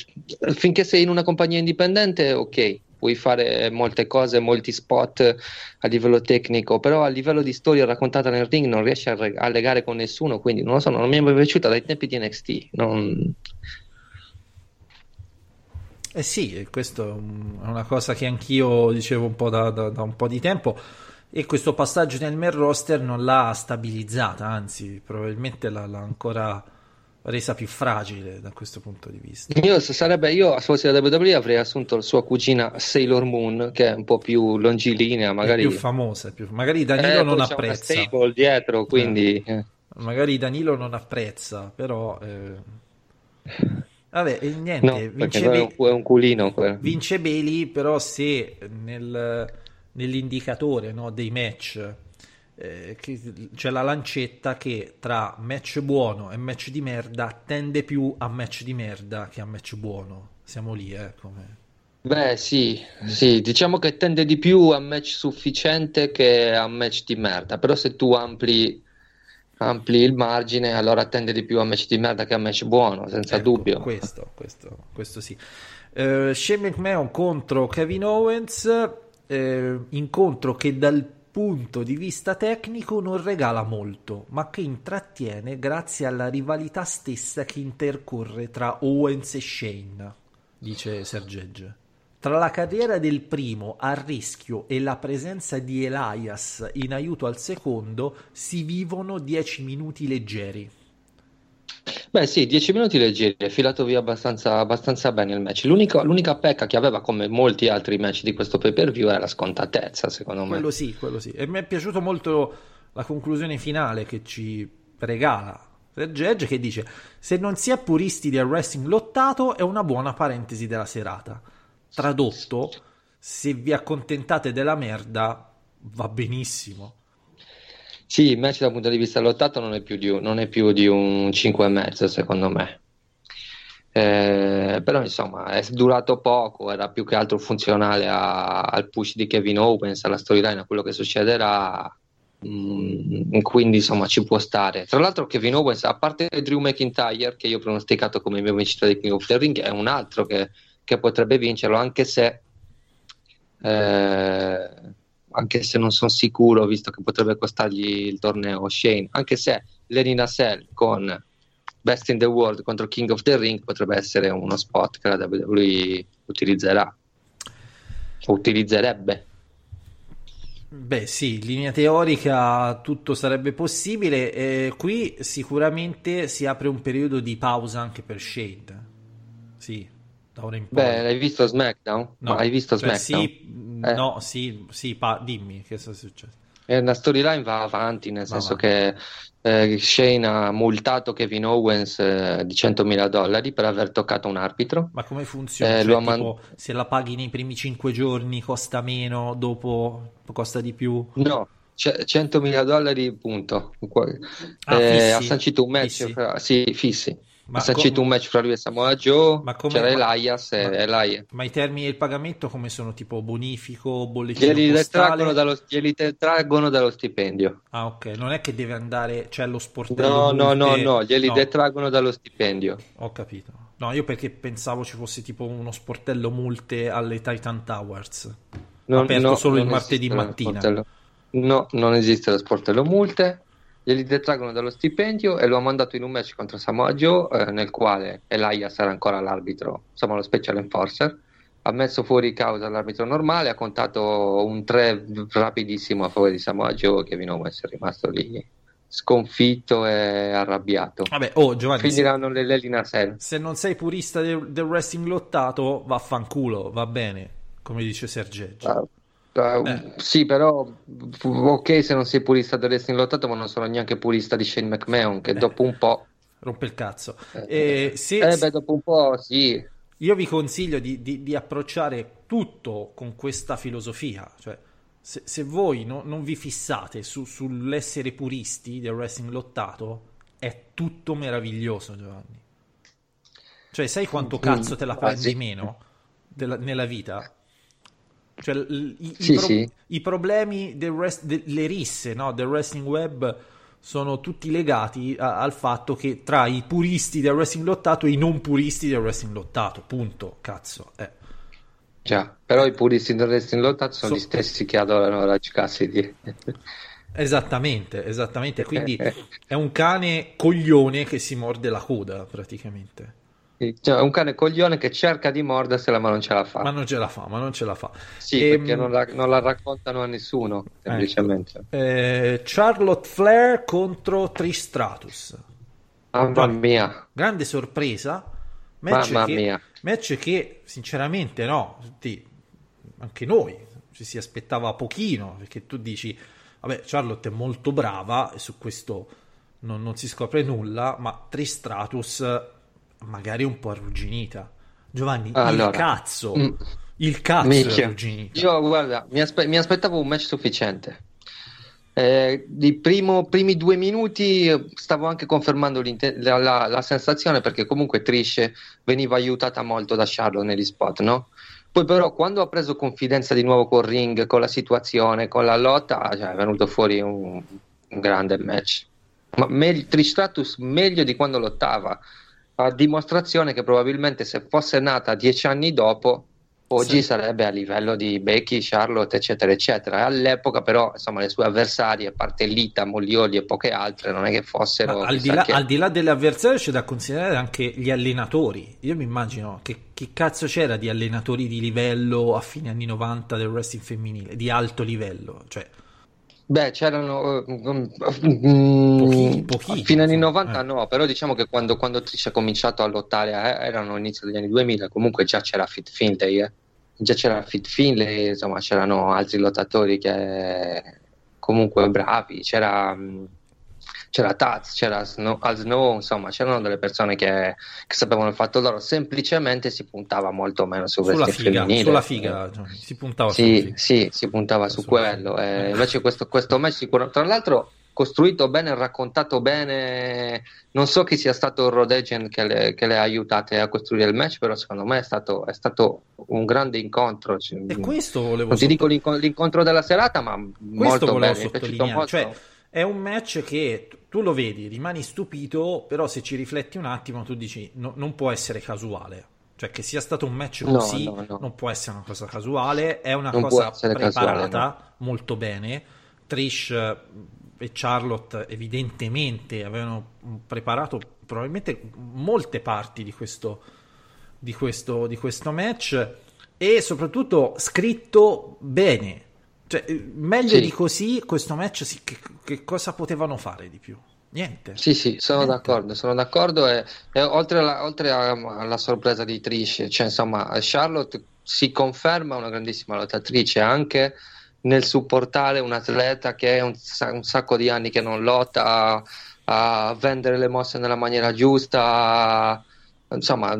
finché sei in una compagnia indipendente, ok, puoi fare molte cose, molti spot a livello tecnico, però a livello di storia raccontata nel ring non riesce a, re- a legare con nessuno, quindi non lo so, non mi è mai piaciuta dai tempi di NXT. Non... Eh sì, un- è una cosa che anch'io dicevo un po' da, da- da un po' di tempo e questo passaggio nel main roster non l'ha stabilizzata, anzi probabilmente l'ha, l'ha ancora, resa più fragile da questo punto di vista. Io, sarebbe, io se fossi la WWE avrei assunto la sua cugina Sailor Moon, che è un po' più longilinea, magari... È più famosa, più... magari Danilo Eh, non c'è apprezza. una stable dietro, quindi... eh. Magari Danilo non apprezza, però... eh, Vabbè, niente, No, vince, è un, è un culino. quello. vince Bailey, però se nel- nell'indicatore no, dei match eh, che- c'è la lancetta che tra match buono e match di merda tende più a match di merda che a match buono. Siamo lì, eh, come... Beh, sì, sì, diciamo che tende di più a match sufficiente che a match di merda, però se tu ampli, ampli il margine, allora tende di più a match di merda che a match buono, senza Ecco, dubbio. Questo, questo, questo sì. Eh, Shane McMahon contro Kevin Owens, eh, incontro che dal punto di vista tecnico non regala molto, ma che intrattiene grazie alla rivalità stessa che intercorre tra Owens e Shane, dice Sergegge. Tra la carriera del primo a rischio e la presenza di Elias in aiuto al secondo si vivono 10 minuti leggeri. Beh, sì, 10 minuti leggeri, è filato via abbastanza, abbastanza bene il match. L'unica, l'unica pecca che aveva, come molti altri match di questo pay-per-view, è la scontatezza, secondo me. Quello sì, quello sì. E mi è piaciuto molto la conclusione finale che ci regala Sergegge che dice se non si è puristi del wrestling lottato è una buona parentesi della serata. Tradotto, se vi accontentate della merda va benissimo. Sì, il match dal punto di vista lottato non è più di un, non è più di un 5,5 secondo me. Eh, però insomma è durato poco, era più che altro funzionale a- al push di Kevin Owens, alla storyline, a quello che succederà. Mm, quindi insomma ci può stare. Tra l'altro, Kevin Owens, a parte Drew McIntyre, che io ho pronosticato come mio vincitore di King of the Ring, è un altro che, che potrebbe vincerlo, anche se eh, anche se non sono sicuro, visto che potrebbe costargli il torneo Shane, anche se Lenny Nassel con Best in the World contro King of the Ring potrebbe essere uno spot che la WWE utilizzerà o utilizzerebbe. Beh, sì, in linea teorica tutto sarebbe possibile. eh, qui sicuramente si apre un periodo di pausa anche per Shade. Sì, da ora in poi. Beh, hai visto SmackDown? No, Ma hai visto cioè, SmackDown? sì, Eh. no, sì, sì, pa- dimmi che cosa è successo. E la storyline va avanti, nel Va senso avanti. che eh, Shane ha multato Kevin Owens eh, di 100.000 dollari per aver toccato un arbitro. Ma come funziona? Eh, Cioè, tipo, se la paghi nei primi 5 giorni costa meno, dopo costa di più? No, c- 100.000 dollari, punto. Ah, eh, ha sancito un match, Fissi? fra- sì, fissi. Ma sancito com- un match fra lui e Samoa Joe. Ma come- C'era Elias e ma- Elias. Ma i termini del pagamento come sono? Tipo bonifico, bollettino Glieli postale? detraggono, dallo, glieli detraggono dallo stipendio. Ah, ok, non è che deve andare, c'è lo sportello No, no, no, no, glieli no, detraggono dallo stipendio. Ho capito. No, io perché pensavo ci fosse tipo uno sportello multe alle Titan Towers. Non- aperto no, solo il non martedì esiste lo mattina. No, non esiste lo sportello multe. Glieli detraggono dallo stipendio e lo ha mandato in un match contro Samoa Joe, eh, nel quale Elias era ancora l'arbitro, insomma lo special enforcer. Ha messo fuori causa l'arbitro normale, ha contato un 3 rapidissimo a favore di Samoa Joe, Kevin Owens è rimasto lì sconfitto e arrabbiato. Vabbè, oh Giovanni, se, Finiranno le Lelina Sen. se non sei purista del, del wrestling lottato, vaffanculo, va bene, come dice Sergeggi. Ah, Eh. Sì, però f- ok se non sei purista del wrestling lottato, ma non sono neanche purista di Shane McMahon, che dopo un po'... Rompe il cazzo. Eh, Eh, se- eh, beh, dopo un po' sì. Io vi consiglio di, di- di approcciare tutto con questa filosofia, cioè se, se voi no- non vi fissate su- sull'essere puristi del wrestling lottato, è tutto meraviglioso, Giovanni. Cioè, sai quanto cazzo te la prendi meno della- nella vita? Cioè, i, i Sì, pro- sì. i problemi del wrest- delle risse no, del wrestling web sono tutti legati a- al fatto che tra i puristi del wrestling lottato e i non puristi del wrestling lottato, punto, cazzo. eh. Già, però i puristi del wrestling lottato sono So- gli stessi che adorano Raj Cassidy. Esattamente, esattamente. Quindi è un cane coglione che si morde la coda, praticamente. Cioè, un cane coglione che cerca di mordersela ma non ce la fa. Ma non ce la fa, ma non ce la fa. Sì, Ehm, perché non la, non la raccontano a nessuno, semplicemente. eh, Charlotte Flair contro Trish Stratus. Mamma mia. Grande sorpresa. Match Mamma che, mia. match che sinceramente no, tutti, anche noi ci si aspettava pochino perché tu dici, vabbè, Charlotte è molto brava e su questo non, non si scopre nulla, ma Tristratus magari un po' arrugginita. Giovanni, Allora, il cazzo, mm, il cazzo è Minchia. arrugginita. Io guarda, mi, aspe- mi aspettavo un match sufficiente. Eh, primi due minuti stavo anche confermando la, la- la sensazione perché comunque Trish veniva aiutata molto da Charlotte negli spot, no? Poi però quando ha preso confidenza di nuovo col ring, con la situazione, con la lotta, cioè, è venuto fuori un, un grande match. Ma meglio, Trish Stratus meglio di quando lottava, a dimostrazione che probabilmente se fosse nata dieci anni dopo oggi Sì. sarebbe a livello di Becky, Charlotte, eccetera, eccetera. All'epoca, però, insomma, le sue avversarie, a parte Lita, Moglioli e poche altre, non è che fossero. Al, di là, che- al di là delle avversarie c'è da considerare anche gli allenatori. Io mi immagino che, che cazzo c'era di allenatori di livello a fine anni 90 del wrestling femminile, di alto livello. Cioè, Beh, c'erano eh, mm, mm, Pochi- pochini, a fine anni insomma, 90 eh. no, però diciamo che quando, quando Trish ha cominciato a lottare eh, erano inizio degli anni 2000, comunque già c'era Fit Finlay, eh. già c'era Fit Finlay, insomma c'erano altri lottatori che comunque bravi, c'era, mm, c'era Taz, c'era Snow, Al Snow, insomma c'erano delle persone che, che sapevano il fatto loro, semplicemente si puntava molto meno sul sulla figa, femminile. sulla figa, cioè, si puntava Sì, figa. sì, si puntava su quello. eh, invece questo, questo match sicuro, tra l'altro costruito bene, raccontato bene. Non so chi sia stato il road agent che le, che le ha aiutate a costruire il match, però secondo me è stato, è stato un grande incontro. Cioè, E questo volevo non ti dico sotto- l'inco- l'incontro della serata, ma questo molto bene. mi è piaciuto sottolineare. molto. Cioè, è un match che tu- lo vedi, rimani stupito, però se ci rifletti un attimo tu dici no- non può essere casuale. Cioè che sia stato un match così no, no. non può essere una cosa casuale, è una Non cosa preparata casuale, molto bene. Trish eh, e Charlotte evidentemente avevano preparato probabilmente molte parti di questo, di questo, di questo match e soprattutto scritto bene. Cioè, eh, meglio Sì. di così, questo match si- che, che cosa potevano fare di più? Niente. Sì, sì, sono Niente. d'accordo, sono d'accordo e, e oltre, alla, oltre alla sorpresa di Trish, cioè insomma Charlotte si conferma una grandissima lottatrice anche nel supportare un atleta che è un, un sacco di anni che non lotta a, a vendere le mosse nella maniera giusta, a- insomma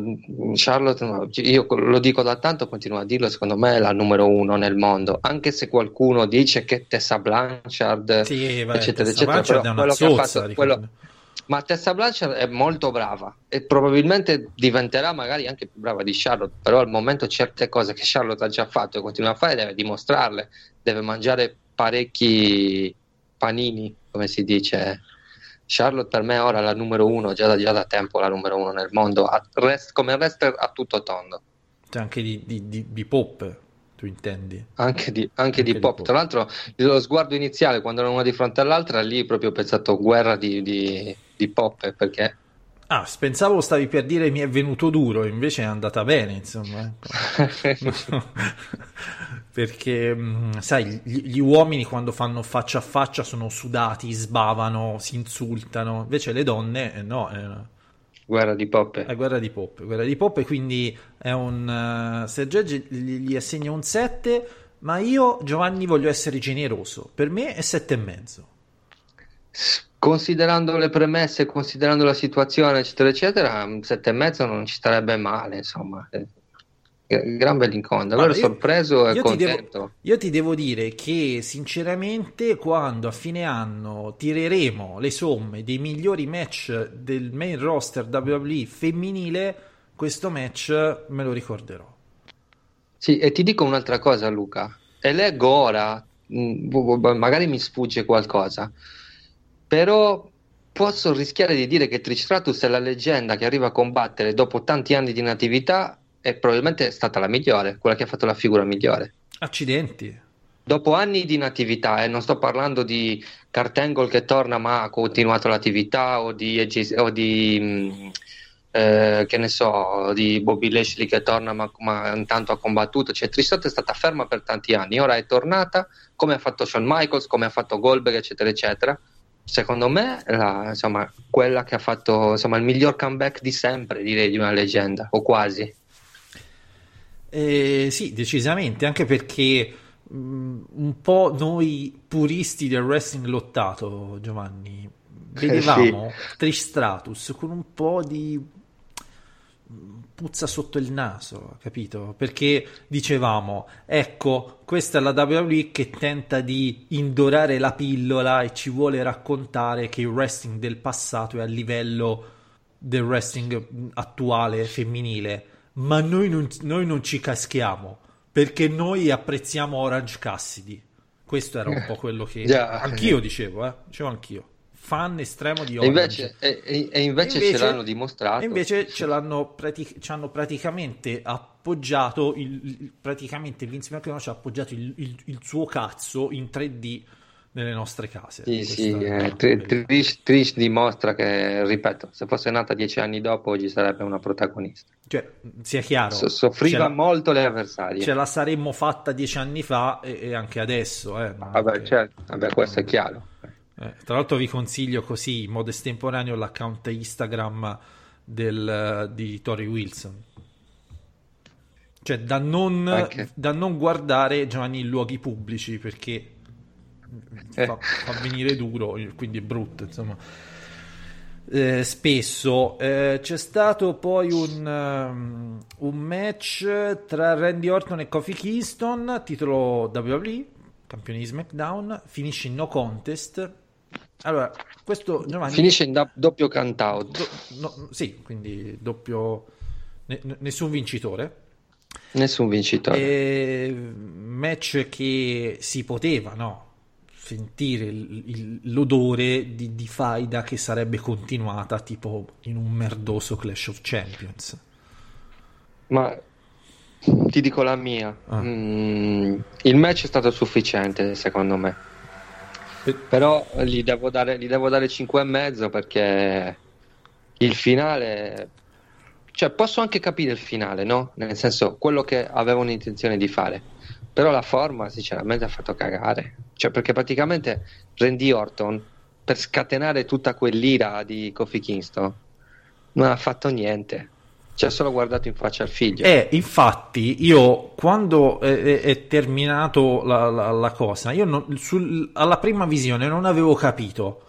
Charlotte, no, io lo dico da tanto, continuo a dirlo, secondo me è la numero uno nel mondo, anche se qualcuno dice che Tessa Blanchard Sì, vai, eccetera, Tessa eccetera, Blanchard quello che ha fatto- quello- ma Tessa Blanchard è molto brava e probabilmente diventerà magari anche più brava di Charlotte, però al momento certe cose che Charlotte ha già fatto e continua a fare deve dimostrarle, deve mangiare parecchi panini, come si dice. Charlotte per me ora è la numero uno, già da, già da tempo la numero uno nel mondo, a- rest- come wrestler a tutto tondo. C'è anche di, di, di, di pop, tu intendi? Anche di, anche Anche di pop. pop. Tra l'altro, lo sguardo iniziale quando erano una di fronte all'altra, lì proprio ho pensato guerra di, di, di pop perché Ah, pensavo stavi per dire mi è venuto duro, invece è andata bene, insomma. Perché, mh, sai, gli, gli uomini quando fanno faccia a faccia sono sudati, sbavano, si insultano, invece le donne, eh, no, una- guerra di pop. è guerra di pop, guerra di pop e quindi è un... Uh, Sergeggi gli, gli assegna un 7, ma io, Giovanni, voglio essere generoso, per me è 7 e mezzo. Considerando le premesse, considerando la situazione, eccetera, eccetera, un sette e mezzo non ci starebbe male, insomma. Gran bel incontro. Allora io- sorpreso e io ti devo- contento. Io ti devo dire che sinceramente quando a fine anno tireremo le somme dei migliori match del main roster WWE femminile, questo match me lo ricorderò. Sì, e ti dico un'altra cosa, Luca. E leggo ora, mh, bu- bu- magari mi sfugge qualcosa, però posso rischiare di dire che Trish Stratus è la leggenda che arriva a combattere dopo tanti anni di natività e probabilmente è stata la migliore, quella che ha fatto la figura migliore. Accidenti. Dopo anni di natività, e non sto parlando di Kurt Angle che torna ma ha continuato l'attività o di, o di mh, eh, che ne so, di Bobby Lashley che torna ma, ma intanto ha combattuto, cioè Trish Stratus è stata ferma per tanti anni, ora è tornata come ha fatto Shawn Michaels, come ha fatto Goldberg, eccetera, eccetera. secondo me, la, insomma, quella che ha fatto insomma, il miglior comeback di sempre, direi, di una leggenda, o quasi. Eh, sì, decisamente, anche perché mh, un po' noi puristi del wrestling lottato, Giovanni, vedevamo sì. Trish Stratus con un po' di puzza sotto il naso, capito? Perché dicevamo, ecco, questa è la WWE che tenta di indorare la pillola e ci vuole raccontare che il wrestling del passato è a livello del wrestling attuale femminile, ma noi non, noi non ci caschiamo perché noi apprezziamo Orange Cassidy. Questo era un po' quello che yeah. anch'io dicevo, eh? dicevo anch'io fan estremo di Orange. E invece, e, e invece, invece ce l'hanno dimostrato. E invece ce l'hanno pratic- ci hanno praticamente appoggiato, il, il, praticamente Vince McMahon ci ha appoggiato il, il, il, suo cazzo in 3D nelle nostre case. Sì, sì, eh, Trish, Trish, dimostra che, ripeto, se fosse nata dieci anni dopo oggi sarebbe una protagonista. Cioè, sia chiaro. So, soffriva la, molto le avversarie. Ce la saremmo fatta dieci anni fa e, e anche adesso. Eh, vabbè, che... certo, vabbè, questo è chiaro. Eh, tra l'altro vi consiglio così in modo estemporaneo l'account Instagram del, di Tori Wilson. Cioè da non, okay. da non, guardare Giovanni in luoghi pubblici perché eh. fa, fa, venire duro, quindi è brutto insomma. Eh, spesso eh, c'è stato poi un, um, un match tra Randy Orton e Kofi Kingston titolo WWE campione di SmackDown finisce in no contest allora, questo Giovanni... Finisce in da- doppio count-out. Do- no, sì, quindi doppio... Ne- nessun vincitore. Nessun vincitore. E... Match che si poteva, no? Sentire il, il, l'odore di, di faida che sarebbe continuata tipo in un merdoso Clash of Champions. Ma ti dico la mia. Ah. Mm, il match è stato sufficiente, secondo me però gli devo dare, gli devo dare 5,5 perché il finale cioè posso anche capire il finale no? nel senso quello che avevano intenzione di fare però la forma sinceramente ha fatto cagare cioè perché praticamente Randy Orton per scatenare tutta quell'ira di Kofi Kingston non ha fatto niente ci ha solo guardato in faccia al figlio. Eh, infatti, io quando è, è terminato la, la, la, cosa, io non, sul, alla prima visione non avevo capito.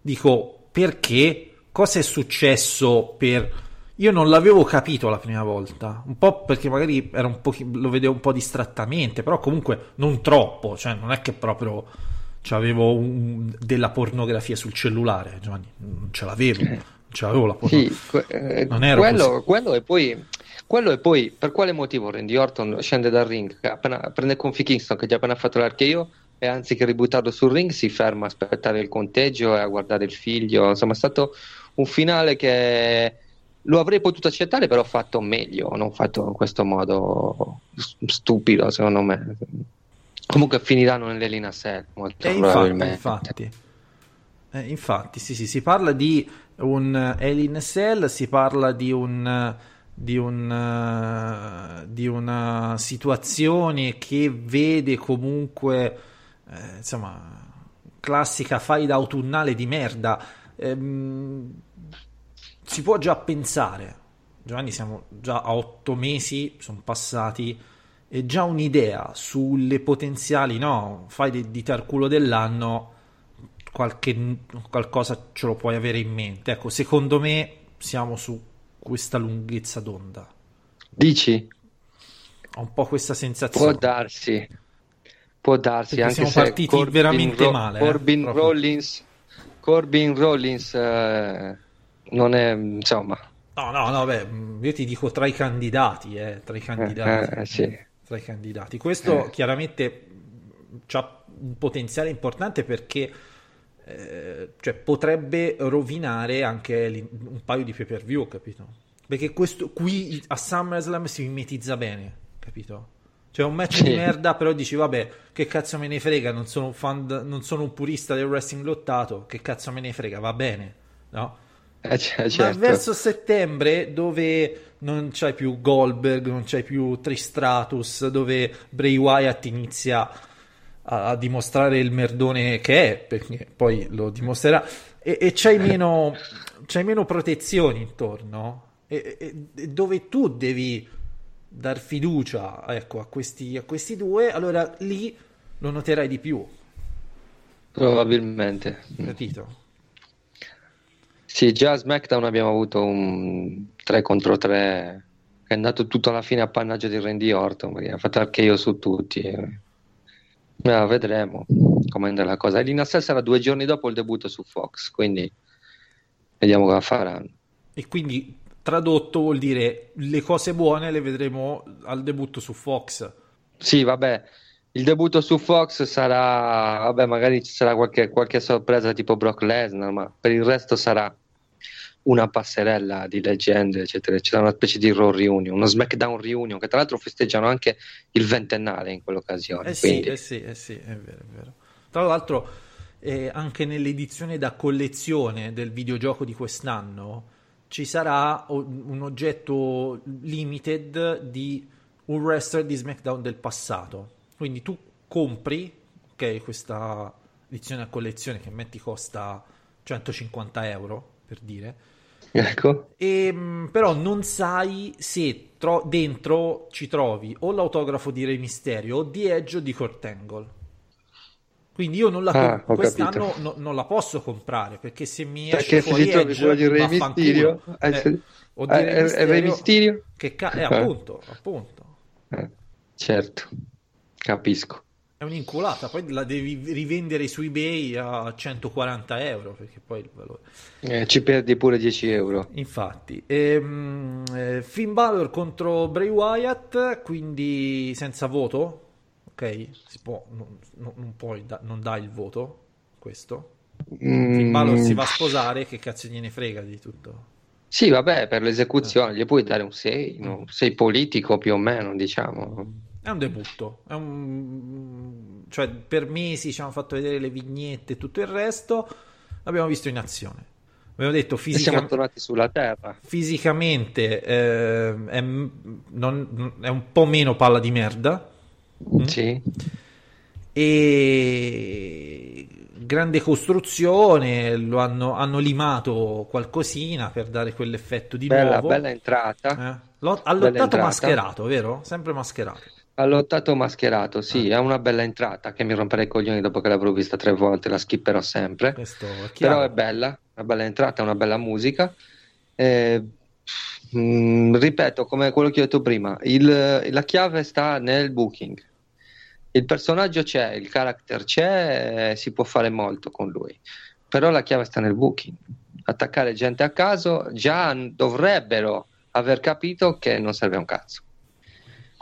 Dico, perché? Cosa è successo per... Io non l'avevo capito la prima volta, un po' perché magari un po', lo vedevo un po' distrattamente, però comunque non troppo, cioè non è che proprio avevo della pornografia sul cellulare, Giovanni, non ce l'avevo. Eh ce l'avevo la sì, que- eh, non era quello, quello, e poi, quello e poi per quale motivo Randy Orton scende dal ring appena, prende Confi Kingston che gli ha appena fatto l'archeo e anziché ributtarlo sul ring si ferma a aspettare il conteggio e a guardare il figlio insomma è stato un finale che lo avrei potuto accettare però fatto meglio non fatto in questo modo stupido secondo me. Comunque finiranno nell'Elina Cell molto e probabilmente. infatti, infatti. Eh, infatti sì sì si parla di un Alien Cell, si parla di un di, un, di una situazione che vede comunque eh, insomma classica faida autunnale di merda. Ehm, si può già pensare Giovanni siamo già a otto mesi sono passati e già un'idea sulle potenziali no, fai di, di tarculo dell'anno qualche, qualcosa ce lo puoi avere in mente. Ecco, secondo me siamo su questa lunghezza d'onda. Dici? Ho un po' questa sensazione. Può darsi, può darsi. Perché anche siamo partiti Corbin veramente Ro- male. Corbin eh, Rollins, Corbin Rollins eh, non è, insomma... No, no, no, beh, io ti dico tra i candidati, eh, tra i candidati. Eh, eh, sì. Tra i candidati. Questo chiaramente ha un potenziale importante perché eh, cioè potrebbe rovinare anche un paio di pay per view, capito? Perché questo qui a SummerSlam si mimetizza bene, capito? Cioè un match sì. di merda, però dici vabbè, che cazzo me ne frega, non sono un fan, non sono un purista del wrestling lottato, che cazzo me ne frega, va bene, no? Eh, certo. Ma verso settembre, dove non c'hai più Goldberg, non c'hai più Tristratus, dove Bray Wyatt inizia a, a dimostrare il merdone che è, perché poi lo dimostrerà, e, e c'hai, meno, c'hai meno protezioni intorno, e, e, e dove tu devi dar fiducia ecco, a, questi, a questi due, allora lì lo noterai di più. Probabilmente. Capito? Sì, già a SmackDown abbiamo avuto un 3 contro 3 che è andato tutto alla fine a pannaggio di Randy Orton perché ha fatto anche io su tutti. Eh, vedremo come andrà la cosa. Elina Sell sarà due giorni dopo il debutto su Fox, quindi vediamo cosa faranno. E quindi tradotto vuol dire le cose buone le vedremo al debutto su Fox. Sì, vabbè, il debutto su Fox sarà, vabbè, magari ci sarà qualche, qualche sorpresa tipo Brock Lesnar, ma per il resto sarà una passerella di leggende, eccetera, eccetera, una specie di Raw Reunion, uno SmackDown Reunion, che tra l'altro festeggiano anche il ventennale in quell'occasione. Eh sì, eh sì, eh sì, è vero, è vero. Tra l'altro, eh, anche nell'edizione da collezione del videogioco di quest'anno ci sarà un oggetto limited di un wrestler di SmackDown del passato. Quindi tu compri, ok, questa edizione a collezione che metti costa 150 euro, per dire, Ecco. E, ehm, però non sai se tro- dentro ci trovi o l'autografo di Re Mysterio o di Edge o di Kurt Angle. Quindi io non la Ah, com- quest'anno no- non la posso comprare perché se mi Perché esce se fuori ti trovi Edge, quello di Re. Mysterio, eh, Eh, se- o di eh, Re eh, Re Mysterio, Mysterio? che ca- eh, Eh. appunto, appunto. Eh, certo, capisco. È un'inculata, poi la devi rivendere su eBay a 140 euro perché poi il valore. Eh, ci perdi pure 10 euro. Infatti, ehm, eh, Finn Balor contro Bray Wyatt, quindi senza voto, ok? Si può, non, non- puoi, da- non dai il voto, questo. Finn Mm, Balor si va a sposare, che cazzo gliene frega di tutto? Sì, vabbè, per l'esecuzione gli puoi dare un 6, no? sei politico più o meno, diciamo. È un debutto, è un... cioè per mesi ci hanno fatto vedere le vignette e tutto il resto, l'abbiamo visto in azione. Abbiamo detto E siamo fisicamente... tornati sulla terra. fisicamente eh, è, non- è un po' meno palla di merda Mm? Sì. e grande costruzione lo hanno, hanno limato qualcosina per dare quell'effetto di Bella, nuovo bella entrata. Eh? Lo- ha Bella lottato mascherato vero? sempre mascherato Ha lottato mascherato, sì, Ah. è una bella entrata che mi romperei i coglioni dopo che l'avrò vista tre volte, la skipperò sempre. questo Però è bella, una bella entrata, una bella musica. Eh, mm, ripeto, come quello che ho detto prima, il- la chiave sta nel booking. Il personaggio c'è, il character c'è, eh, si può fare molto con lui. Però la chiave sta nel booking. Attaccare gente a caso già dovrebbero aver capito che non serve un cazzo.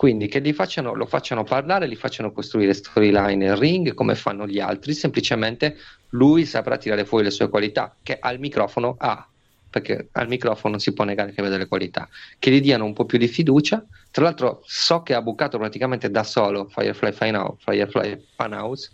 Quindi che facciano, lo facciano parlare, li facciano costruire storyline nel ring come fanno gli altri, semplicemente lui saprà tirare fuori le sue qualità, che al microfono ha, perché al microfono non si può negare che vede le qualità, che gli diano un po' più di fiducia. Tra l'altro so che ha bucato praticamente da solo Firefly Funhouse, Firefly Funhouse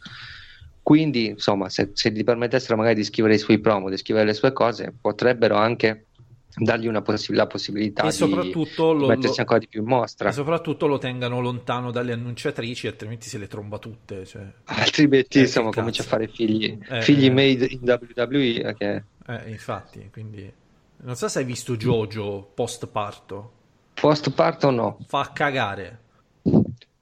quindi insomma se, se gli permettessero magari di scrivere i suoi promo, di scrivere le sue cose, potrebbero anche dargli una possi- la possibilità e di soprattutto lo, mettersi ancora di più in mostra. e soprattutto lo tengano lontano dalle annunciatrici altrimenti se le tromba tutte cioè. Altrimenti Eh, insomma comincia a fare figli, Eh, figli eh. made in WWE eh, che Eh, infatti, quindi non so se hai visto Jojo post parto. post parto no. Fa cagare.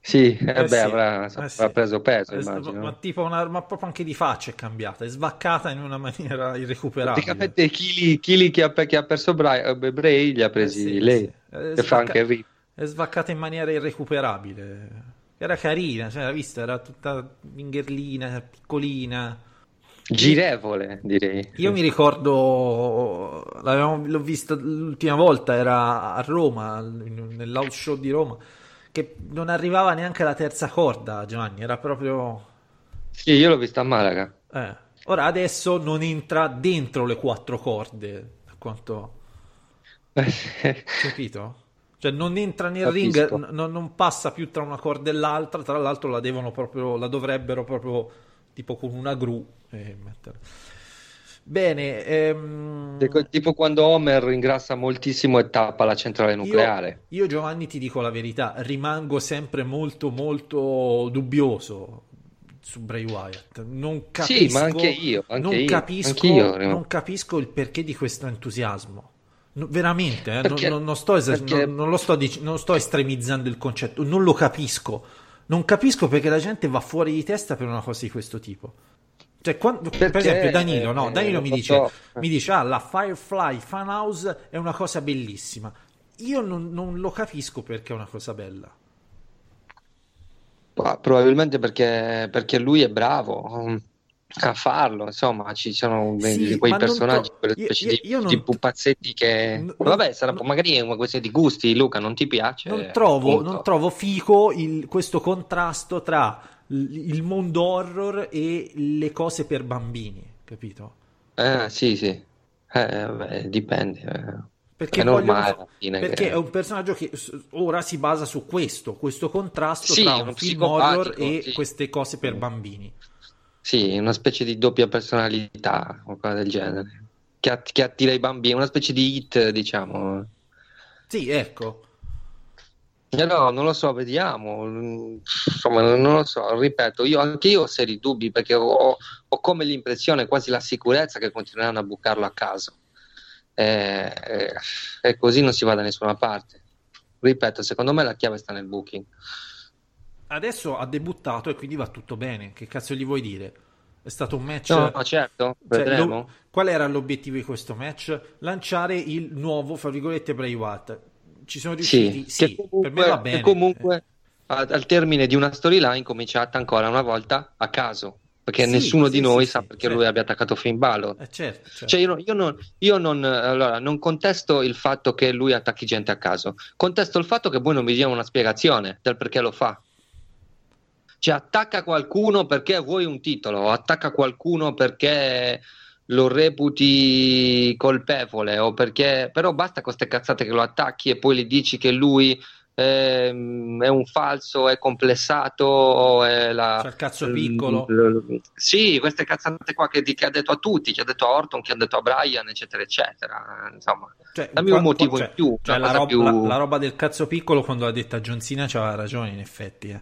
Sì, eh Eh beh, sì, avrà, eh sì. preso peso, Eh, immagino. Ma, tipo una, ma proprio anche di faccia è cambiata, è svaccata in una maniera irrecuperabile. Praticamente i chili, chili che, ha, che ha perso Bray, eh, Bray li ha Eh presi sì, lei. È che fa svacca- anche rip. È svaccata in maniera irrecuperabile. Era carina, cioè, l'ha vista, era tutta mingherlina, piccolina. Girevole, direi. Io mi ricordo, l'ho vista l'ultima volta, era a Roma, nell'house show di Roma, che non arrivava neanche alla terza corda, Giovanni, era proprio... Sì, io l'ho vista a Malaga. eh. Ora adesso non entra dentro le quattro corde, a quanto... Capito? Cioè non entra nel Capisco. ring, n- non passa più tra una corda e l'altra, tra l'altro la devono proprio, la dovrebbero proprio tipo con una gru eh, mettere. Bene, ehm, Tipo- quando Homer ingrassa moltissimo e tappa la centrale nucleare. Io, io, Giovanni ti dico la verità, rimango sempre molto molto dubbioso su Bray Wyatt. Non capisco, sì, ma anche io, anche non, io, capisco anche io, non capisco il perché di questo entusiasmo. No, veramente, eh, perché, non, non, sto eser- perché... non, sto dic- non sto estremizzando il concetto, non lo capisco. Non capisco perché la gente va fuori di testa per una cosa di questo tipo. Cioè, quando, per esempio, Danilo, no? Danilo mi dice, mi dice: Ah, la Firefly Fan House è una cosa bellissima. Io non, non lo capisco perché è una cosa bella. Probabilmente perché, perché lui è bravo a farlo, insomma, ci sono sì, quei personaggi, to- quelle specie io, io, io di, pupazzetti che... Non, Vabbè, sarà, non, magari è una questione di gusti, Luca, non ti piace? Non trovo, non trovo fico il, questo contrasto tra il mondo horror e le cose per bambini, capito? Eh, sì, sì, eh, beh, dipende. Eh. Perché, è, normale, perché che... è un personaggio che ora si basa su questo, questo contrasto sì, tra un film horror e sì. queste cose per bambini. Sì, una specie di doppia personalità o qualcosa del genere. Che, att- che attira i bambini, una specie di hit, diciamo. Sì, ecco. No, non lo so, vediamo. Insomma, non lo so, ripeto, io anche io ho seri dubbi perché ho, ho come l'impressione, quasi la sicurezza che continueranno a bucarlo a caso e, e così non si va da nessuna parte. Ripeto, secondo me la chiave sta nel booking. Adesso ha debuttato e quindi va tutto bene. Che cazzo gli vuoi dire? È stato un match. No, no certo, cioè, lo... qual era l'obiettivo di questo match? Lanciare il nuovo, fra virgolette, Bray Wyatt. Ci sono riusciti? Sì, sì comunque, per me va bene. comunque al termine di una storyline cominciata ancora una volta a caso perché sì, nessuno sì, di noi sì, sa perché certo. lui abbia attaccato Finn Balor. Eh, certo, certo. Cioè io, io, non, io non, allora, non, contesto il fatto che lui attacchi gente a caso, contesto il fatto che voi non mi diano una spiegazione del perché lo fa. Cioè attacca qualcuno perché vuoi un titolo, attacca qualcuno perché lo reputi colpevole, o perché... però basta con queste cazzate che lo attacchi e poi gli dici che lui ehm, è un falso, è complessato, è la... C'è il cazzo piccolo. Sì, queste cazzate qua che, che, ha detto a tutti, che ha detto a Orton, che ha detto a Brian, eccetera, eccetera. Insomma, cioè, dammi un motivo cioè, in più. Cioè la, roba, più... La, la, roba del cazzo piccolo quando l'ha detta John Cena c'aveva ragione, in effetti. Eh.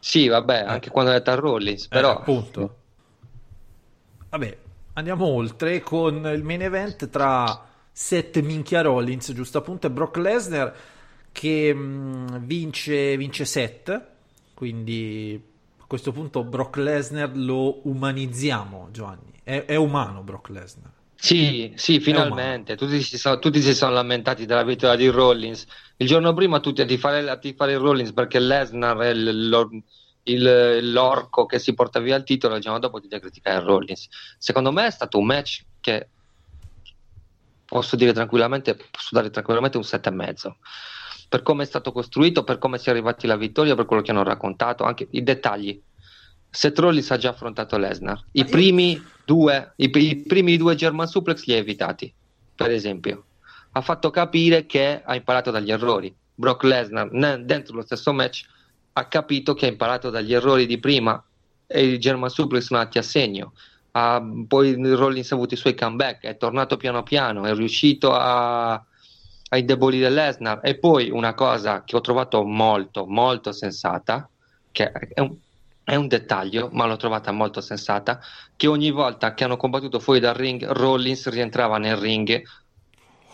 Sì, vabbè, eh. anche quando l'ha detta a Rollins, eh, però... Appunto. Vabbè, andiamo oltre con il main event tra Seth Minchia Rollins, giusto appunto, e Brock Lesnar che mh, mm, vince, vince Seth, quindi a questo punto Brock Lesnar lo umanizziamo, Giovanni. È, è umano Brock Lesnar. Sì, sì, finalmente. Tutti si, sono, tutti si, sono, lamentati della vittoria di Rollins. Il giorno prima tutti a tifare, a tifare Rollins perché Lesnar è il, il, l'orco che si porta via il titolo. Il giorno dopo tutti a criticare Rollins. Secondo me è stato un match che posso dire tranquillamente, posso dare tranquillamente un 7,5 per come è stato costruito, per come si è arrivati alla vittoria, per quello che hanno raccontato, anche i dettagli. Seth Rollins ha già affrontato Lesnar. I primi, due, i, i primi due German Suplex li ha evitati, per esempio. Ha fatto capire che ha imparato dagli errori. Brock Lesnar, dentro lo stesso match, ha capito che ha imparato dagli errori di prima e i German Suplex sono andati a segno. Ha, poi Rollins ha avuto i suoi comeback, è tornato piano piano, è riuscito a, a indebolire Lesnar. E poi una cosa che ho trovato molto, molto sensata, che è un, è un dettaglio, ma l'ho trovata molto sensata, che ogni volta che hanno combattuto fuori dal ring, Rollins rientrava nel ring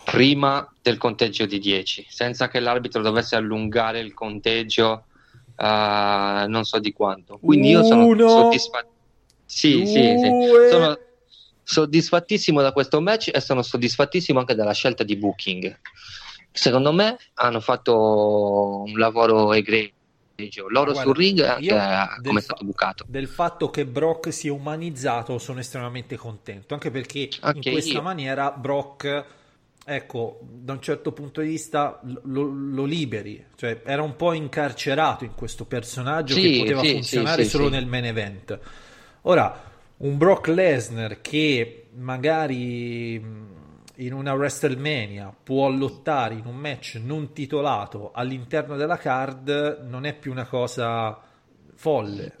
prima del conteggio di 10, senza che l'arbitro dovesse allungare il conteggio uh, non so di quanto. Quindi io sono soddisfatto. Sì, sì, sì. Sono soddisfattissimo da questo match e sono soddisfattissimo anche della scelta di booking. Secondo me hanno fatto un lavoro egregio. Loro Guarda, sul ring anche come è stato bucato. Del fatto che Brock sia umanizzato sono estremamente contento, anche perché anche in questa io. maniera Brock ecco, da un certo punto di vista lo, lo, liberi, cioè era un po' incarcerato in questo personaggio sì, che poteva sì, funzionare sì, solo nel main event. Ora, un Brock Lesnar che magari in una WrestleMania può lottare in un match non titolato all'interno della card non è più una cosa folle.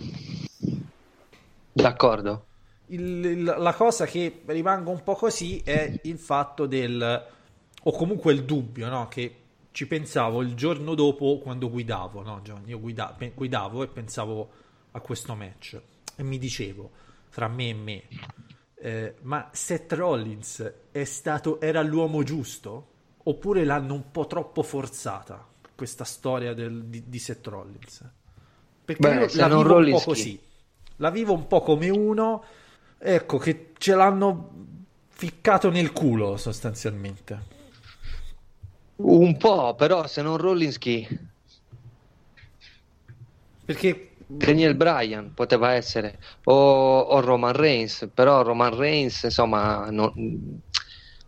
D'accordo. Il, il, la cosa che rimanga un po' così è il fatto del o comunque il dubbio no? che ci pensavo il giorno dopo quando guidavo no io guida, guidavo e pensavo a questo match e mi dicevo, fra me e me, eh, ma Seth Rollins è stato, era l'uomo giusto? Oppure l'hanno un po' troppo forzata questa storia del, di, di Seth Rollins? Perché Beh, la vivo un po' così. La vivo un po' come uno, ecco, che ce l'hanno ficcato nel culo sostanzialmente. Un po', però se non Rollins chi? Perché Daniel Bryan poteva essere o, o Roman Reigns, però Roman Reigns, insomma, non,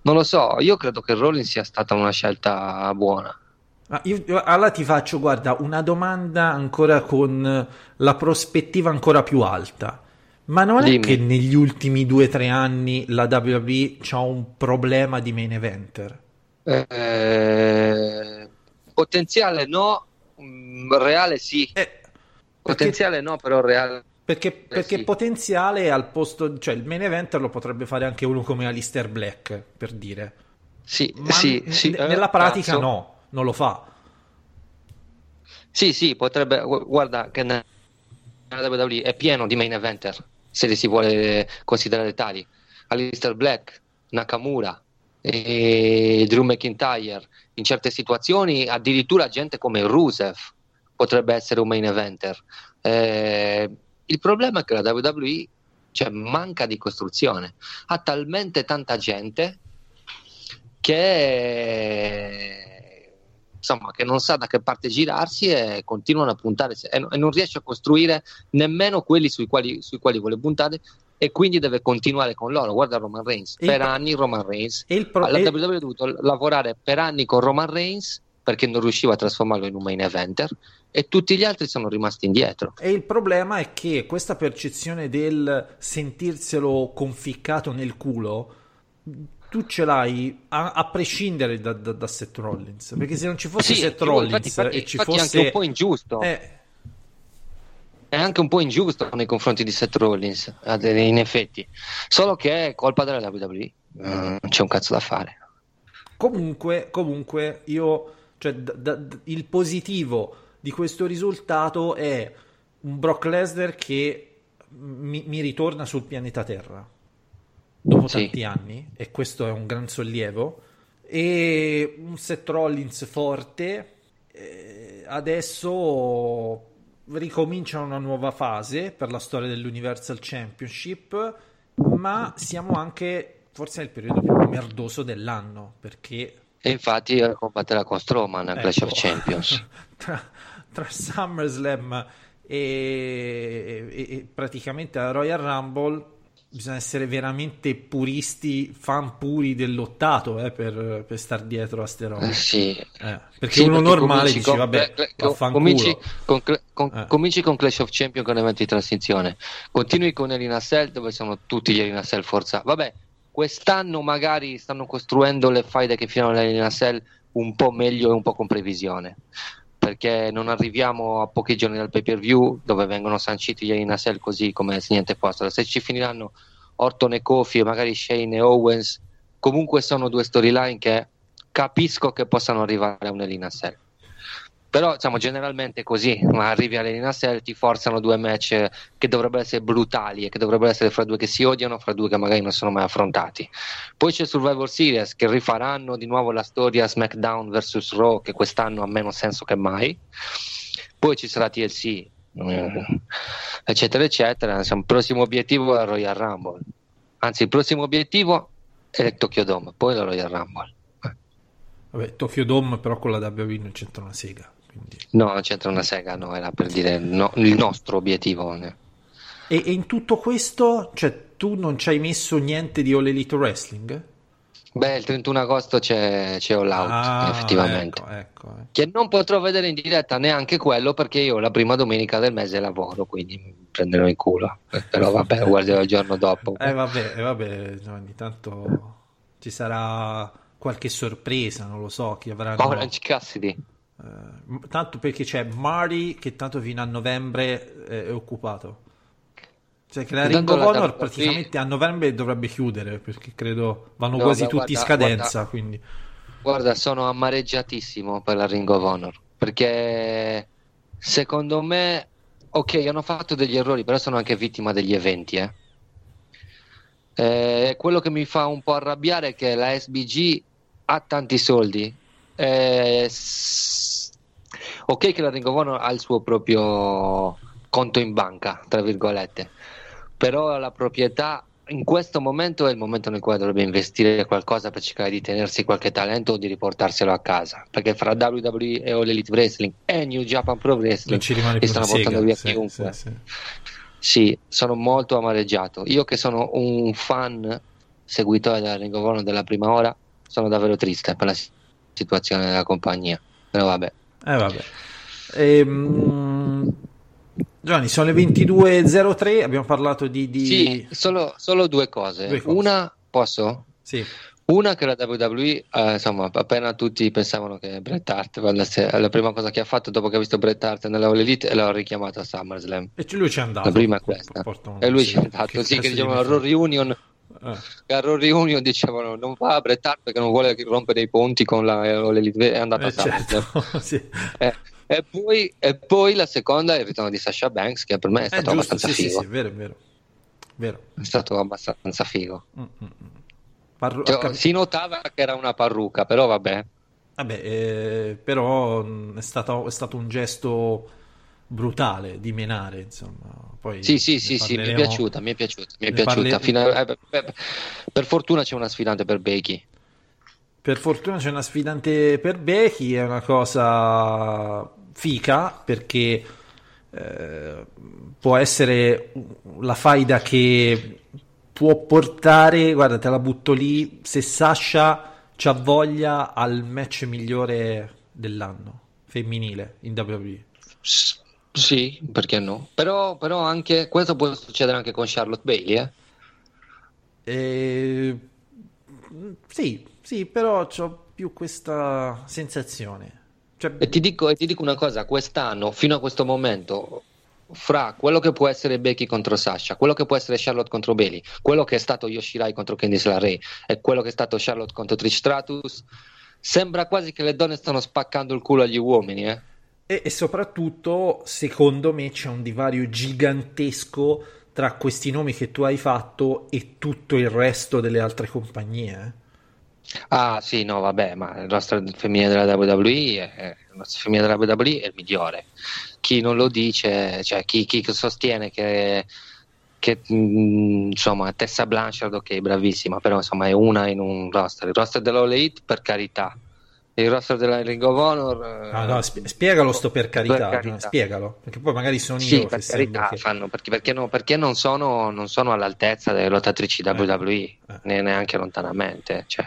non lo so. Io credo che Rollins sia stata una scelta buona. Ma io, io- allora ti faccio, guarda, una domanda ancora con la prospettiva ancora più alta. Ma non è Dimmi. che negli ultimi due o tre anni la WWE ha un problema di main eventer? Eh, potenziale no, mm, reale sì. Eh, perché, Potenziale no, però reale. perché, perché sì. potenziale al posto, cioè il main eventer lo potrebbe fare anche uno come Alistair Black, per dire. Sì, Ma sì, n- sì, eh, nella pratica cazzo. no, non lo fa. Sì, sì, potrebbe. gu- Guarda che nella WWE è pieno di main eventer, se li si vuole considerare tali. Alistair Black, Nakamura, e Drew McIntyre. In certe situazioni, addirittura gente come Rusev potrebbe essere un main eventer. Eh, il problema è che la WWE cioè, manca di costruzione. Ha talmente tanta gente che insomma che non sa da che parte girarsi e continuano a puntare e, e non riesce a costruire nemmeno quelli sui quali, sui quali vuole puntare e quindi deve continuare con loro. Guarda Roman Reigns E per il- anni Roman Reigns. il pro- la e- WWE ha dovuto lavorare per anni con Roman Reigns perché non riusciva a trasformarlo in un main eventer e tutti gli altri sono rimasti indietro. E il problema è che questa percezione del sentirselo conficcato nel culo, tu ce l'hai a, a prescindere da, da- da Seth Rollins. Perché se non ci fosse Sì, Seth infatti- Rollins infatti- e ci infatti è fosse... anche un po' ingiusto eh, è anche un po' ingiusto nei confronti di Seth Rollins, in effetti. Solo che è colpa della WWE. Non c'è un cazzo da fare. comunque, comunque, io... Cioè, da- il positivo di questo risultato è un Brock Lesnar che mi, mi ritorna sul pianeta Terra dopo Sì. tanti anni e questo è un gran sollievo e un Seth Rollins forte adesso ricomincia una nuova fase per la storia dell'Universal Championship ma siamo anche forse nel periodo più merdoso dell'anno perché E infatti eh, combatterà con Strowman a Clash of Ecco. Champions. tra, tra SummerSlam e, e- e praticamente la Royal Rumble bisogna essere veramente puristi, fan puri dell'ottato eh, per, per star dietro a ste robe. Eh, sì. Eh, perché Sì, uno normale cominci dice con- vabbè, vaffanculo. cominci con, con- Eh. cominci con Clash of Champions con eventi di transizione. Continui con Elina Cell dove sono tutti gli Elina Cell forza. Vabbè, quest'anno magari stanno costruendo le faide che fino all'Elina Cell un po' meglio e un po' con previsione. Perché non arriviamo a pochi giorni dal pay per view dove vengono sanciti gli Elina Cell così come se niente fosse. Se ci finiranno Orton e Kofi magari Shane e Owens, comunque sono due storyline che capisco che possano arrivare a un'Elina Cell. Però diciamo generalmente è così, ma arrivi all'Elina Cell ti forzano due match che dovrebbero essere brutali e che dovrebbero essere fra due che si odiano, fra due che magari non sono mai affrontati. Poi c'è Survivor Series che rifaranno di nuovo la storia SmackDown vs Raw che quest'anno ha meno senso che mai. Poi ci sarà TLC, eh, eccetera eccetera. Il prossimo obiettivo è la Royal Rumble. Anzi, il prossimo obiettivo è il Tokyo Dome, poi la Royal Rumble. Vabbè, Tokyo Dome però con la WWE non c'entra una sega. Quindi- No, non c'entra una sega, no, era per dire no- il nostro obiettivo. E, e in tutto questo, cioè, tu non ci hai messo niente di All Elite Wrestling? Beh, il 31 agosto c'è, c'è All Out, Ah, effettivamente. Ecco, ecco, eh. Che non potrò vedere in diretta neanche quello perché io la prima domenica del mese lavoro, quindi mi prenderò in culo. Eh, Però vabbè, guarderò il giorno dopo. Eh vabbè, eh, vabbè, ogni tanto ci sarà qualche sorpresa, non lo so, chi avranno... Orange Cassidy. Eh, tanto perché c'è Marty che tanto fino a novembre eh, è occupato. Cioè che la Ring of Honor praticamente a novembre dovrebbe chiudere perché credo vanno No, quasi beh, tutti in guarda, scadenza, guarda. quindi... Guarda, sono amareggiatissimo per la Ring of Honor perché secondo me ok, hanno fatto degli errori, però sono anche vittima degli eventi, eh. Eh, quello che mi fa un po' arrabbiare è che la SBG ha tanti soldi. Eh, ok che la Ring of Honor ha il suo proprio conto in banca, tra virgolette, però la proprietà in questo momento è il momento nel quale dovrebbe investire qualcosa per cercare di tenersi qualche talento o di riportarselo a casa, perché fra WWE e All Elite Wrestling e New Japan Pro Wrestling li stanno portando via Sì, chiunque. sì, sì. Sì, sono molto amareggiato. Io che sono un fan seguitore della Ring of Honor della prima ora, sono davvero triste per la situazione della compagnia. Però vabbè. Eh vabbè. Ehm, Giovanni, sono le 22.03, abbiamo parlato di... di... Sì, solo, solo due cose. Due cose. Una, posso? Sì. Una che la WWE, eh, insomma, appena tutti pensavano che Bret Hart, la prima cosa che ha fatto dopo che ha visto Bret Hart nella All Elite, l'ha richiamato a SummerSlam. E lui ci è andato. La prima è questa. Porta un- E lui sì, ci è andato, che sì, che cazzo dicevano di- Raw Reunion, Eh. a Raw Reunion dicevano non va Bret Hart perché non vuole rompere i ponti con la All Elite, è andato Eh, a certo, sì. Eh, e, poi, e poi la seconda è il ritorno di Sasha Banks, che per me è È stato giusto, abbastanza sì, sì, figo. sì, è vero, vero. Vero. È stato abbastanza figo. Mm, mm, mm. Parlo- Cioè, si notava che era una parrucca, però vabbè. Vabbè, eh, però è stato, è stato un gesto brutale di menare, insomma. Poi Sì, sì, sì, sì, mi è piaciuta, mi è piaciuta, mi è piaciuta. parle- Fino a- eh, per, per fortuna c'è una sfidante per Becky. Per fortuna c'è una sfidante per Becky, è una cosa fica perché eh, può essere la faida che può portare, guarda, te la butto lì, se Sasha c'ha voglia al match migliore dell'anno femminile in WWE. Sì, perché no? Però, però anche questo può succedere anche con Charlotte Bailey, eh? E... Sì, sì, però ho più questa sensazione. Cioè, E ti dico, e ti dico una cosa, quest'anno, fino a questo momento, fra quello che può essere Becky contro Sasha, quello che può essere Charlotte contro Bailey, quello che è stato Yoshirai contro Candice LeRae e quello che è stato Charlotte contro Trish Stratus, sembra quasi che le donne stanno spaccando il culo agli uomini, eh? E, e soprattutto, secondo me, c'è un divario gigantesco tra questi nomi che tu hai fatto e tutto il resto delle altre compagnie. eh. Ah, sì, no, vabbè, ma il roster femminile della WWE è, il roster femminile della WWE è il migliore. Chi non lo dice, cioè chi, chi sostiene che, che mh, insomma Tessa Blanchard, ok, bravissima, però insomma è una in un roster. Il roster dell'All Elite, per carità. Il roster della Ring of Honor, eh, Ah, no, spie- spiegalo sto per carità, Per carità. Spiegalo, perché poi magari sono sì, io per che carità, che... fanno, perché, perché no- perché non, sono, non sono all'altezza delle lottatrici WWE, eh. ne- neanche lontanamente. Cioè.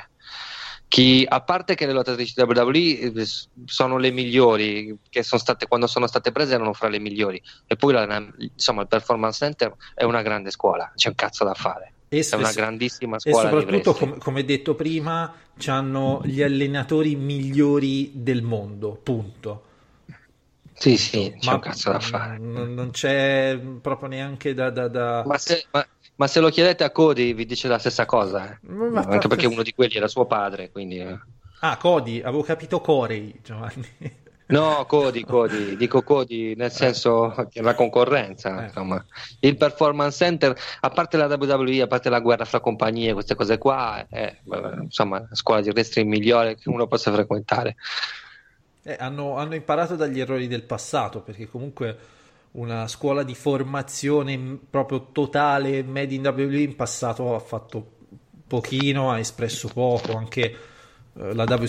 Chi, a parte che le lottatrici WWE eh, sono le migliori, che sono state, quando sono state prese erano fra le migliori, e poi la- insomma, il Performance Center è una grande scuola, c'è un cazzo da fare. E, È una grandissima e scuola di soprattutto, com- come detto prima, hanno gli allenatori migliori del mondo, punto. Sì, sì, c'è Ma un cazzo da fare. Non, non c'è proprio neanche da... da- da- Ma se, ma- ma se lo chiedete a Cody vi dice la stessa cosa, eh. Ma- anche perché uno di quelli era suo padre, quindi... eh. Ah, Cody, avevo capito Corey, Giovanni. No, Cody, Cody, dico Cody nel senso che è la concorrenza, Eh. insomma. Il performance center, a parte la WWE, a parte la guerra fra compagnie, queste cose qua, è eh, insomma la scuola di wrestling migliore che uno possa frequentare. Eh, hanno, hanno imparato dagli errori del passato, perché comunque una scuola di formazione proprio totale made in WWE in passato ha fatto pochino, ha espresso poco, anche eh, la WCW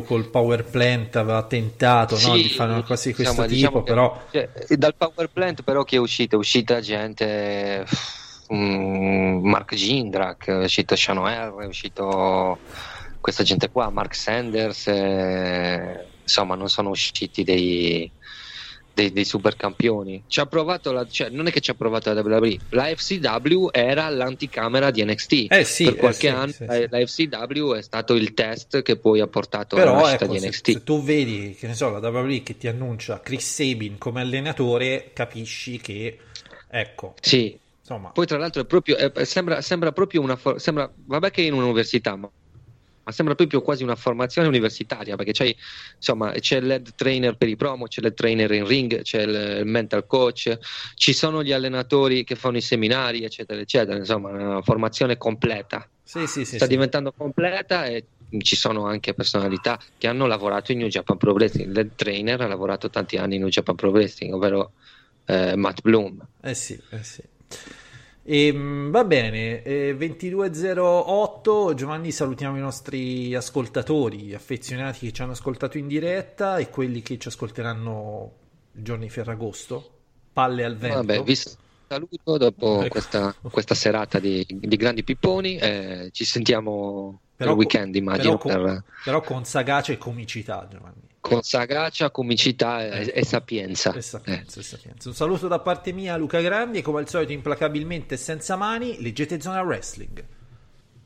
Sì. col Power Plant aveva tentato no, di fare una cosa di questo insomma, tipo, diciamo che- però cioè, dal power plant però chi è uscito? È uscita gente mm, Mark Jindrak, è uscito Sean O'Hare, è uscito questa gente qua, Mark Sanders, eh, insomma non sono usciti dei, dei, dei super campioni. Ci ha provato la, cioè, non è che ci ha provato la WWE, la FCW era l'anticamera di NXT. Eh sì, per eh qualche sì, anno sì, eh, sì. la FCW è stato il test che poi ha portato alla Però nascita ecco, di se, NXT. se tu vedi, che ne so, la WWE che ti annuncia Chris Sabin come allenatore, capisci che, ecco, Sì, insomma, Poi tra l'altro è proprio, è- sembra, sembra proprio una... sembra, vabbè che è in un'università, ma ma sembra proprio quasi una formazione universitaria perché c'è, insomma, c'è l'head trainer per i promo, c'è l'head trainer in ring, c'è il mental coach, ci sono gli allenatori che fanno i seminari, eccetera, eccetera. Insomma, una formazione completa. Sì, sì, sì, Sta diventando completa e ci sono anche personalità che hanno lavorato in New Japan Pro Wrestling. L'head trainer ha lavorato tanti anni in New Japan Pro Wrestling, ovvero eh, Matt Bloom. Eh sì, eh sì. E, mh, va bene, eh, 22.08 Giovanni salutiamo i nostri ascoltatori affezionati che ci hanno ascoltato in diretta e quelli che ci ascolteranno il giorno di Ferragosto, palle al vento. Vabbè, vi saluto dopo Ecco. questa, questa serata di, di grandi pipponi. eh, ci sentiamo per Però il weekend, immagino, però con, per- però con sagacia e comicità Giovanni. Con sagacia, comicità e, e sapienza. E Eh. sapienza, e sapienza. Un saluto da parte mia Luca Grandi e come al solito implacabilmente senza mani leggete Zona Wrestling.